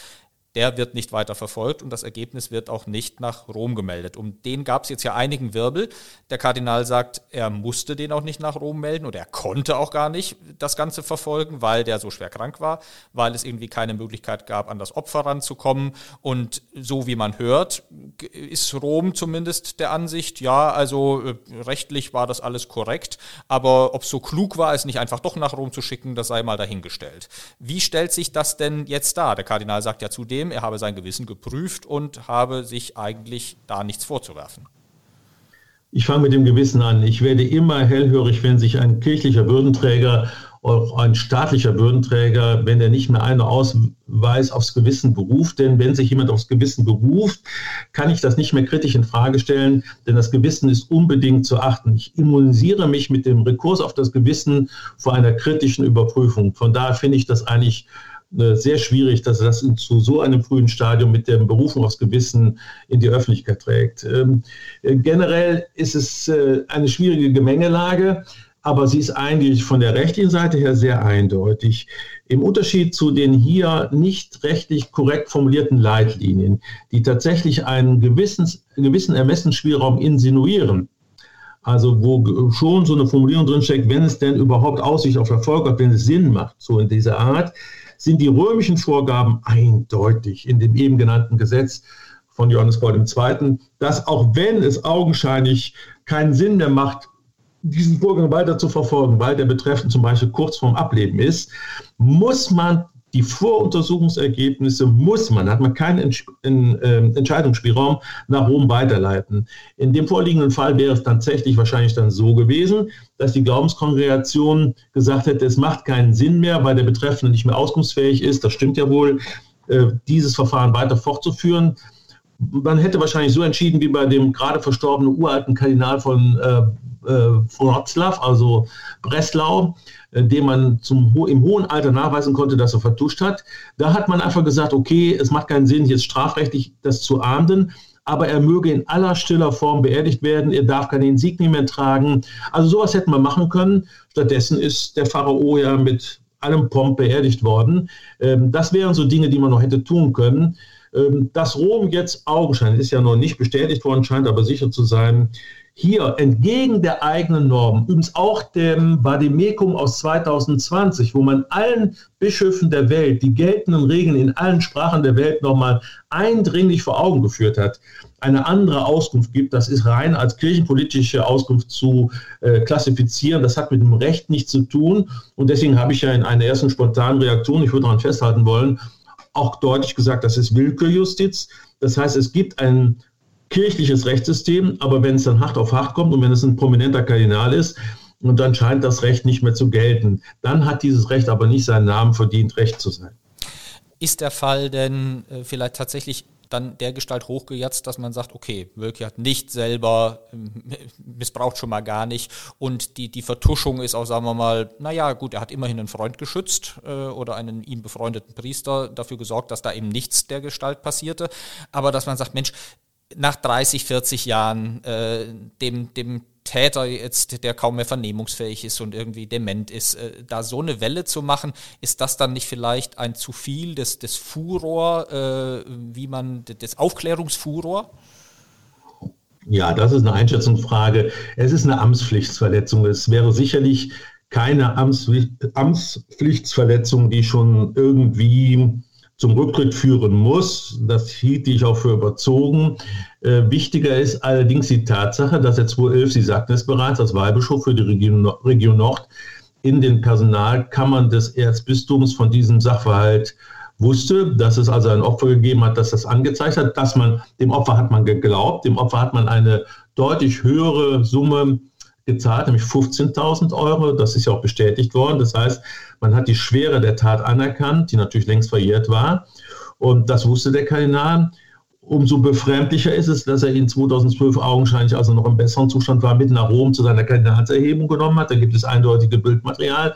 der wird nicht weiter verfolgt und das Ergebnis wird auch nicht nach Rom gemeldet. Um den gab es jetzt ja einigen Wirbel. Der Kardinal sagt, er musste den auch nicht nach Rom melden oder er konnte auch gar nicht das Ganze verfolgen, weil der so schwer krank war, weil es irgendwie keine Möglichkeit gab, an das Opfer ranzukommen. Und so wie man hört, ist Rom zumindest der Ansicht, ja, also äh, rechtlich war das alles korrekt, aber ob es so klug war, es nicht einfach doch nach Rom zu schicken, das sei mal dahingestellt. Wie stellt sich das denn jetzt dar? Der Kardinal sagt ja zudem, Problem, er habe sein Gewissen geprüft und habe sich eigentlich da nichts vorzuwerfen. Ich fange mit dem Gewissen an. Ich werde immer hellhörig, wenn sich ein kirchlicher Würdenträger auch ein staatlicher Würdenträger, wenn er nicht mehr einen Ausweis aufs Gewissen beruft. Denn wenn sich jemand aufs Gewissen beruft, kann ich das nicht mehr kritisch in Frage stellen, denn das Gewissen ist unbedingt zu achten. Ich immunisiere mich mit dem Rekurs auf das Gewissen vor einer kritischen Überprüfung. Von daher finde ich das eigentlich sehr schwierig, dass das zu so einem frühen Stadium mit der Berufung aufs Gewissen in die Öffentlichkeit trägt. Ähm, äh, generell ist es äh, eine schwierige Gemengelage, aber sie ist eigentlich von der rechtlichen Seite her sehr eindeutig. Im Unterschied zu den hier nicht rechtlich korrekt formulierten Leitlinien, die tatsächlich einen gewissen, gewissen Ermessensspielraum insinuieren, also wo schon so eine Formulierung drinsteckt, wenn es denn überhaupt Aussicht auf Erfolg hat, wenn es Sinn macht, so in dieser Art, sind die römischen Vorgaben eindeutig in dem eben genannten Gesetz von Johannes Paul II., dass auch wenn es augenscheinlich keinen Sinn mehr macht, diesen Vorgang weiter zu verfolgen, weil der Betreffende zum Beispiel kurz vorm Ableben ist, muss man die Voruntersuchungsergebnisse muss man, hat man keinen ähm, Entscheidungsspielraum, nach Rom weiterleiten. In dem vorliegenden Fall wäre es tatsächlich wahrscheinlich dann so gewesen, dass die Glaubenskongregation gesagt hätte, es macht keinen Sinn mehr, weil der Betreffende nicht mehr auskunftsfähig ist. Das stimmt ja wohl, äh, dieses Verfahren weiter fortzuführen. Man hätte wahrscheinlich so entschieden wie bei dem gerade verstorbenen uralten Kardinal von äh, äh, Wroclaw, also Breslau, äh, dem man zum, im hohen Alter nachweisen konnte, dass er vertuscht hat. Da hat man einfach gesagt, okay, es macht keinen Sinn, jetzt strafrechtlich das zu ahnden, aber er möge in aller stiller Form beerdigt werden, er darf keine Insignien mehr tragen. Also sowas hätte man machen können. Stattdessen ist der Pharao ja mit allem Pomp beerdigt worden. Ähm, das wären so Dinge, die man noch hätte tun können. Ähm, dass Rom jetzt augenscheinlich, ist ja noch nicht bestätigt worden, scheint aber sicher zu sein, hier entgegen der eigenen Normen, übrigens auch dem Vademekum aus 2020, wo man allen Bischöfen der Welt die geltenden Regeln in allen Sprachen der Welt nochmal eindringlich vor Augen geführt hat, eine andere Auskunft gibt, das ist rein als kirchenpolitische Auskunft zu äh, klassifizieren. Das hat mit dem Recht nichts zu tun. Und deswegen habe ich ja in einer ersten spontanen Reaktion, ich würde daran festhalten wollen, auch deutlich gesagt, das ist Willkürjustiz. Das heißt, es gibt ein kirchliches Rechtssystem, aber wenn es dann hart auf hart kommt und wenn es ein prominenter Kardinal ist, und dann scheint das Recht nicht mehr zu gelten. Dann hat dieses Recht aber nicht seinen Namen verdient, Recht zu sein. Ist der Fall denn äh, vielleicht tatsächlich dann der Gestalt hochgejatzt, dass man sagt, okay, Wölki hat nicht selber, [laughs] missbraucht schon mal gar nicht. Und die, die Vertuschung ist auch, sagen wir mal, naja, gut, er hat immerhin einen Freund geschützt äh, oder einen ihm befreundeten Priester dafür gesorgt, dass da eben nichts der Gestalt passierte, aber dass man sagt, Mensch, nach 30, 40 Jahren äh, dem, dem Täter jetzt, der kaum mehr vernehmungsfähig ist und irgendwie dement ist, äh, da so eine Welle zu machen, ist das dann nicht vielleicht ein zu viel des, des Furor, äh, wie man, des Aufklärungsfuror? Ja, das ist eine Einschätzungsfrage. Es ist eine Amtspflichtsverletzung. Es wäre sicherlich keine Amtspflichtsverletzung, die schon irgendwie zum Rücktritt führen muss. Das hielt ich auch für überzogen. Äh, wichtiger ist allerdings die Tatsache, dass er 2011, Sie sagten es bereits, als Weihbischof für die Region, Region Nord in den Personalkammern des Erzbistums von diesem Sachverhalt wusste, dass es also ein Opfer gegeben hat, das das angezeigt hat, dass man, dem Opfer hat man geglaubt, dem Opfer hat man eine deutlich höhere Summe gezahlt, nämlich 15.000 Euro. Das ist ja auch bestätigt worden. Das heißt, man hat die Schwere der Tat anerkannt, die natürlich längst verjährt war. Und das wusste der Kardinal. Umso befremdlicher ist es, dass er ihn 2012 augenscheinlich also noch im besseren Zustand war, mit nach Rom zu seiner Kardinalserhebung genommen hat. Da gibt es eindeutige Bildmaterial.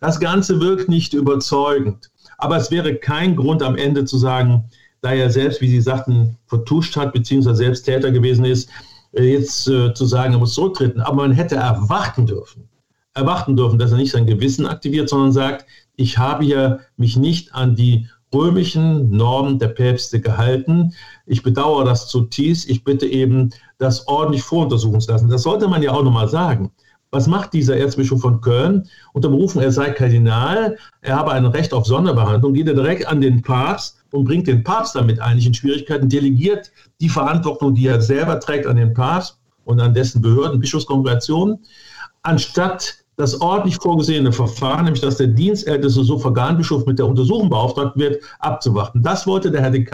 Das Ganze wirkt nicht überzeugend. Aber es wäre kein Grund am Ende zu sagen, da er selbst, wie Sie sagten, vertuscht hat, beziehungsweise selbst Täter gewesen ist, jetzt äh, zu sagen, er muss zurücktreten. Aber man hätte erwarten dürfen, erwarten dürfen, dass er nicht sein Gewissen aktiviert, sondern sagt, ich habe ja mich nicht an die römischen Normen der Päpste gehalten. Ich bedauere das zutiefst. Ich bitte eben, das ordentlich voruntersuchen zu lassen. Das sollte man ja auch nochmal sagen. Was macht dieser Erzbischof von Köln? Unter Berufung, er sei Kardinal, er habe ein Recht auf Sonderbehandlung, geht er direkt an den Papst und bringt den Papst damit eigentlich in Schwierigkeiten, delegiert die Verantwortung, die er selber trägt, an den Papst und an dessen Behörden, Bischofskongregationen, anstatt das ordentlich vorgesehene Verfahren, nämlich dass der dienstälteste Suffraganbischof mit der Untersuchung beauftragt wird, abzuwarten. Das wollte der Herr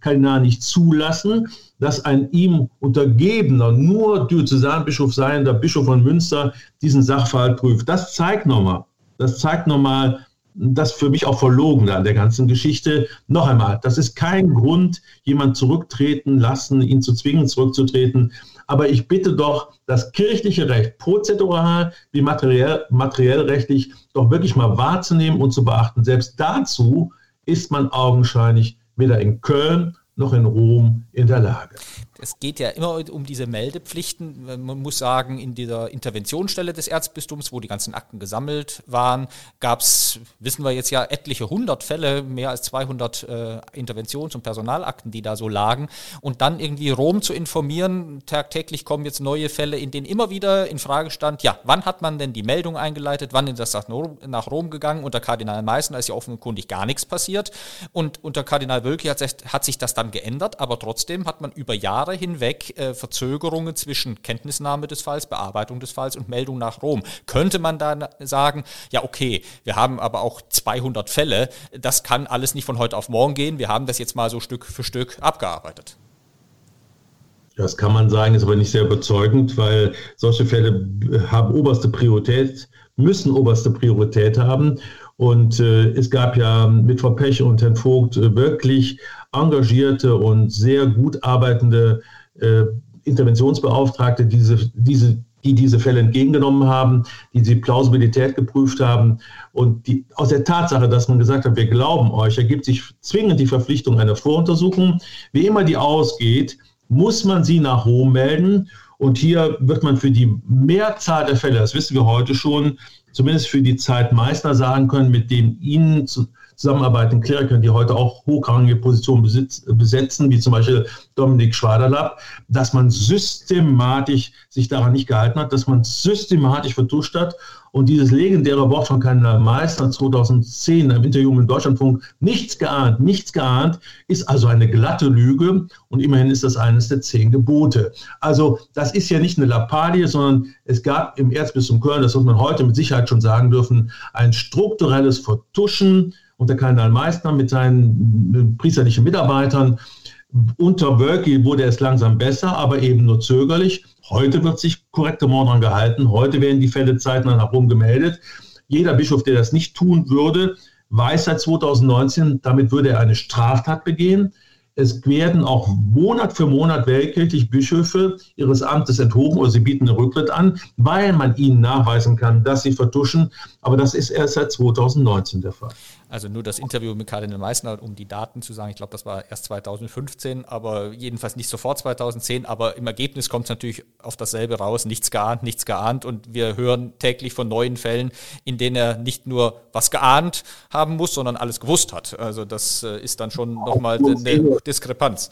Kardinal nicht zulassen, dass ein ihm untergebener, nur Diözesanbischof seiender Bischof von Münster diesen Sachverhalt prüft. Das zeigt nochmal, das zeigt nochmal, das für mich auch Verlogene an der ganzen Geschichte. Noch einmal, das ist kein Grund, jemand zurücktreten lassen, ihn zu zwingen, zurückzutreten. Aber ich bitte doch, das kirchliche Recht, prozedural wie materiell, materiellrechtlich, doch wirklich mal wahrzunehmen und zu beachten. Selbst dazu ist man augenscheinlich weder in Köln noch in Rom in der Lage es geht ja immer um diese Meldepflichten. Man muss sagen, in dieser Interventionsstelle des Erzbistums, wo die ganzen Akten gesammelt waren, gab es, wissen wir jetzt ja, etliche hundert Fälle, mehr als 200 äh, Interventions- und Personalakten, die da so lagen. Und dann irgendwie Rom zu informieren, tagtäglich kommen jetzt neue Fälle, in denen immer wieder in Frage stand, ja, wann hat man denn die Meldung eingeleitet, wann ist das nach Rom gegangen? Unter Kardinal Meißner ist ja offenkundig gar nichts passiert. Und unter Kardinal Wölki hat, hat sich das dann geändert, aber trotzdem hat man über Jahre Jahre hinweg äh, Verzögerungen zwischen Kenntnisnahme des Falls, Bearbeitung des Falls und Meldung nach Rom. Könnte man dann sagen, ja okay, wir haben aber auch 200 Fälle, das kann alles nicht von heute auf morgen gehen, wir haben das jetzt mal so Stück für Stück abgearbeitet. Das kann man sagen, ist aber nicht sehr überzeugend, weil solche Fälle haben oberste Priorität, müssen oberste Priorität haben. Und äh, es gab ja mit Frau Pech und Herrn Vogt äh, wirklich engagierte und sehr gut arbeitende äh, Interventionsbeauftragte, diese, diese, die diese Fälle entgegengenommen haben, die die Plausibilität geprüft haben. Und die, aus der Tatsache, dass man gesagt hat, wir glauben euch, ergibt sich zwingend die Verpflichtung einer Voruntersuchung. Wie immer die ausgeht, muss man sie nach Rom melden. Und hier wird man für die Mehrzahl der Fälle, das wissen wir heute schon, zumindest für die Zeit Meister sagen können, mit dem Ihnen zu, zusammenarbeitenden Klerikern, die heute auch hochrangige Positionen besitz, besetzen, wie zum Beispiel Dominik Schwaderlapp, dass man systematisch sich daran nicht gehalten hat, dass man systematisch vertuscht hat und dieses legendäre Wort von Kardinal Meister 2010 im Interview mit Deutschlandfunk, nichts geahnt, nichts geahnt, ist also eine glatte Lüge und immerhin ist das eines der zehn Gebote. Also das ist ja nicht eine Lappalie, sondern es gab im Erzbistum Köln, das muss man heute mit Sicherheit schon sagen dürfen, ein strukturelles Vertuschen und der Kardinal Meissner mit seinen priesterlichen Mitarbeitern. Unter Wölki wurde es langsam besser, aber eben nur zögerlich. Heute wird sich korrektement daran gehalten. Heute werden die Fälle zeitnah nach Rom gemeldet. Jeder Bischof, der das nicht tun würde, weiß seit 2019, damit würde er eine Straftat begehen. Es werden auch Monat für Monat weltkirchlich Bischöfe ihres Amtes enthoben oder sie bieten einen Rücktritt an, weil man ihnen nachweisen kann, dass sie vertuschen. Aber das ist erst seit 2019 der Fall. Also nur das Interview mit Kardinal Meissner, um die Daten zu sagen, ich glaube, das war erst 2015, aber jedenfalls nicht sofort 2010, aber im Ergebnis kommt es natürlich auf dasselbe raus, nichts geahnt, nichts geahnt und wir hören täglich von neuen Fällen, in denen er nicht nur was geahnt haben muss, sondern alles gewusst hat. Also das äh, ist dann schon nochmal eine Diskrepanz.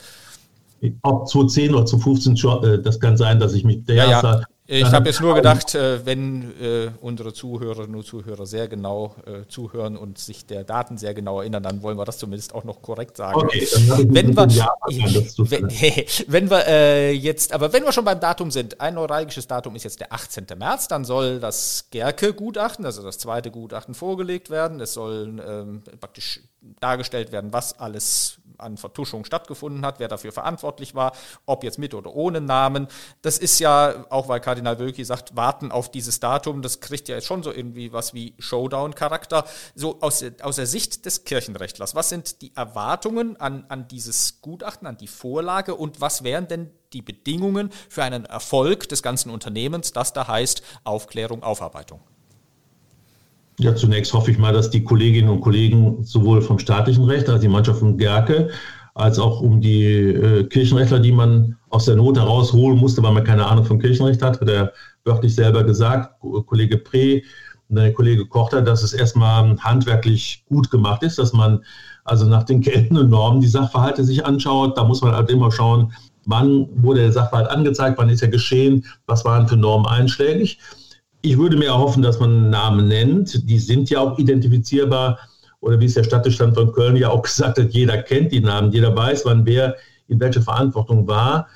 Ob 2010 oder 2015, das kann sein, dass ich mich der ja, ja. Ich habe jetzt nur gedacht, äh, wenn äh, unsere Zuhörerinnen und Zuhörer sehr genau äh, zuhören und sich der Daten sehr genau erinnern, dann wollen wir das zumindest auch noch korrekt sagen. Okay, dann wenn wir, wenn, [laughs] wenn wir äh, jetzt, aber wenn wir schon beim Datum sind, ein neuralgisches Datum ist jetzt der 18. März, dann soll das Gerke-Gutachten, also das zweite Gutachten, vorgelegt werden. Es soll ähm, praktisch dargestellt werden, was alles an Vertuschung stattgefunden hat, wer dafür verantwortlich war, ob jetzt mit oder ohne Namen. Das ist ja, auch weil Kardinal Wölki sagt, warten auf dieses Datum, das kriegt ja jetzt schon so irgendwie was wie Showdown-Charakter. So aus, aus der Sicht des Kirchenrechtlers, was sind die Erwartungen an, an dieses Gutachten, an die Vorlage und was wären denn die Bedingungen für einen Erfolg des ganzen Unternehmens, das da heißt Aufklärung, Aufarbeitung? Ja, zunächst hoffe ich mal, dass die Kolleginnen und Kollegen sowohl vom staatlichen Recht, also die Mannschaft von Gerke, als auch um die äh, Kirchenrechtler, die man aus der Not herausholen musste, weil man keine Ahnung vom Kirchenrecht hat, hat er wörtlich selber gesagt, Kollege Pre, der Kollege Kochter, dass es erstmal handwerklich gut gemacht ist, dass man also nach den geltenden Normen die Sachverhalte sich anschaut. Da muss man halt immer schauen, wann wurde der Sachverhalt angezeigt, wann ist er geschehen, was waren für Normen einschlägig. Ich würde mir erhoffen, dass man Namen nennt. Die sind ja auch identifizierbar. Oder wie es der Stadtbestand von Köln ja auch gesagt hat, jeder kennt die Namen, jeder weiß, wann wer in welcher Verantwortung war.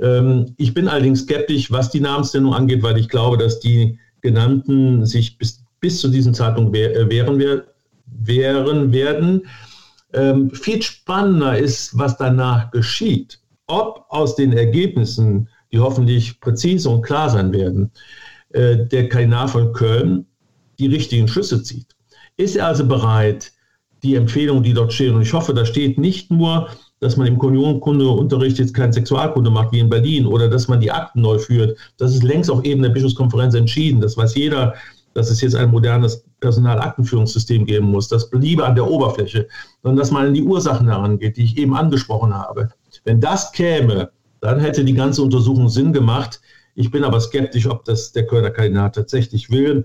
Ähm, ich bin allerdings skeptisch, was die Namensnennung angeht, weil ich glaube, dass die genannten sich bis, bis zu diesem Zeitpunkt äh, wehren, wehren werden. Ähm, viel spannender ist, was danach geschieht. Ob aus den Ergebnissen, die hoffentlich präzise und klar sein werden, äh, der Kardinal von Köln die richtigen Schlüsse zieht. Ist er also bereit, die Empfehlungen, die dort stehen, und ich hoffe, da steht nicht nur, dass man im Konjunkturkundeunterricht jetzt kein Sexualkunde macht wie in Berlin oder dass man die Akten neu führt. Das ist längst auf Ebene der Bischofskonferenz entschieden. Das weiß jeder, dass es jetzt ein modernes Personalaktenführungssystem geben muss. Das bliebe an der Oberfläche, sondern dass man an die Ursachen herangeht, die ich eben angesprochen habe. Wenn das käme, dann hätte die ganze Untersuchung Sinn gemacht. Ich bin aber skeptisch, ob das der Kölner Kardinal tatsächlich will.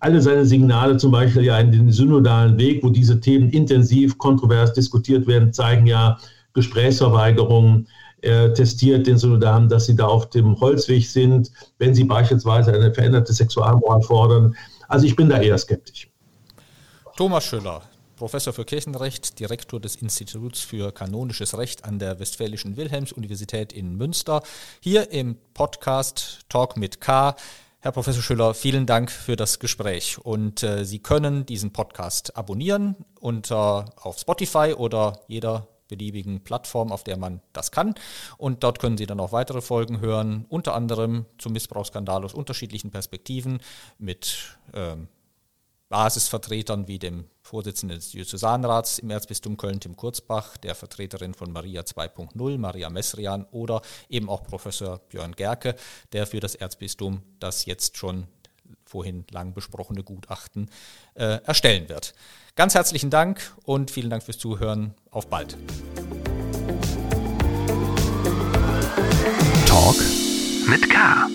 Alle seine Signale, zum Beispiel ja in den synodalen Weg, wo diese Themen intensiv, kontrovers diskutiert werden, zeigen ja Gesprächsverweigerungen. Er testiert den Synodalen, dass sie da auf dem Holzweg sind, wenn sie beispielsweise eine veränderte Sexualmoral fordern. Also ich bin da eher skeptisch. Thomas Schüller, Professor für Kirchenrecht, Direktor des Instituts für kanonisches Recht an der Westfälischen Wilhelms-Universität in Münster, hier im Podcast Talk mit K. Herr Professor Schüller, vielen Dank für das Gespräch. Und äh, Sie können diesen Podcast abonnieren unter auf Spotify oder jeder beliebigen Plattform, auf der man das kann. Und dort können Sie dann auch weitere Folgen hören, unter anderem zum Missbrauchsskandal aus unterschiedlichen Perspektiven mit ähm, Basisvertretern wie dem Vorsitzenden des Diözesanrats im Erzbistum Köln, Tim Kurzbach, der Vertreterin von Maria 2.0, Maria Messrian oder eben auch Professor Björn Gerke, der für das Erzbistum das jetzt schon vorhin lang besprochene Gutachten äh, erstellen wird. Ganz herzlichen Dank und vielen Dank fürs Zuhören. Auf bald. Talk mit K.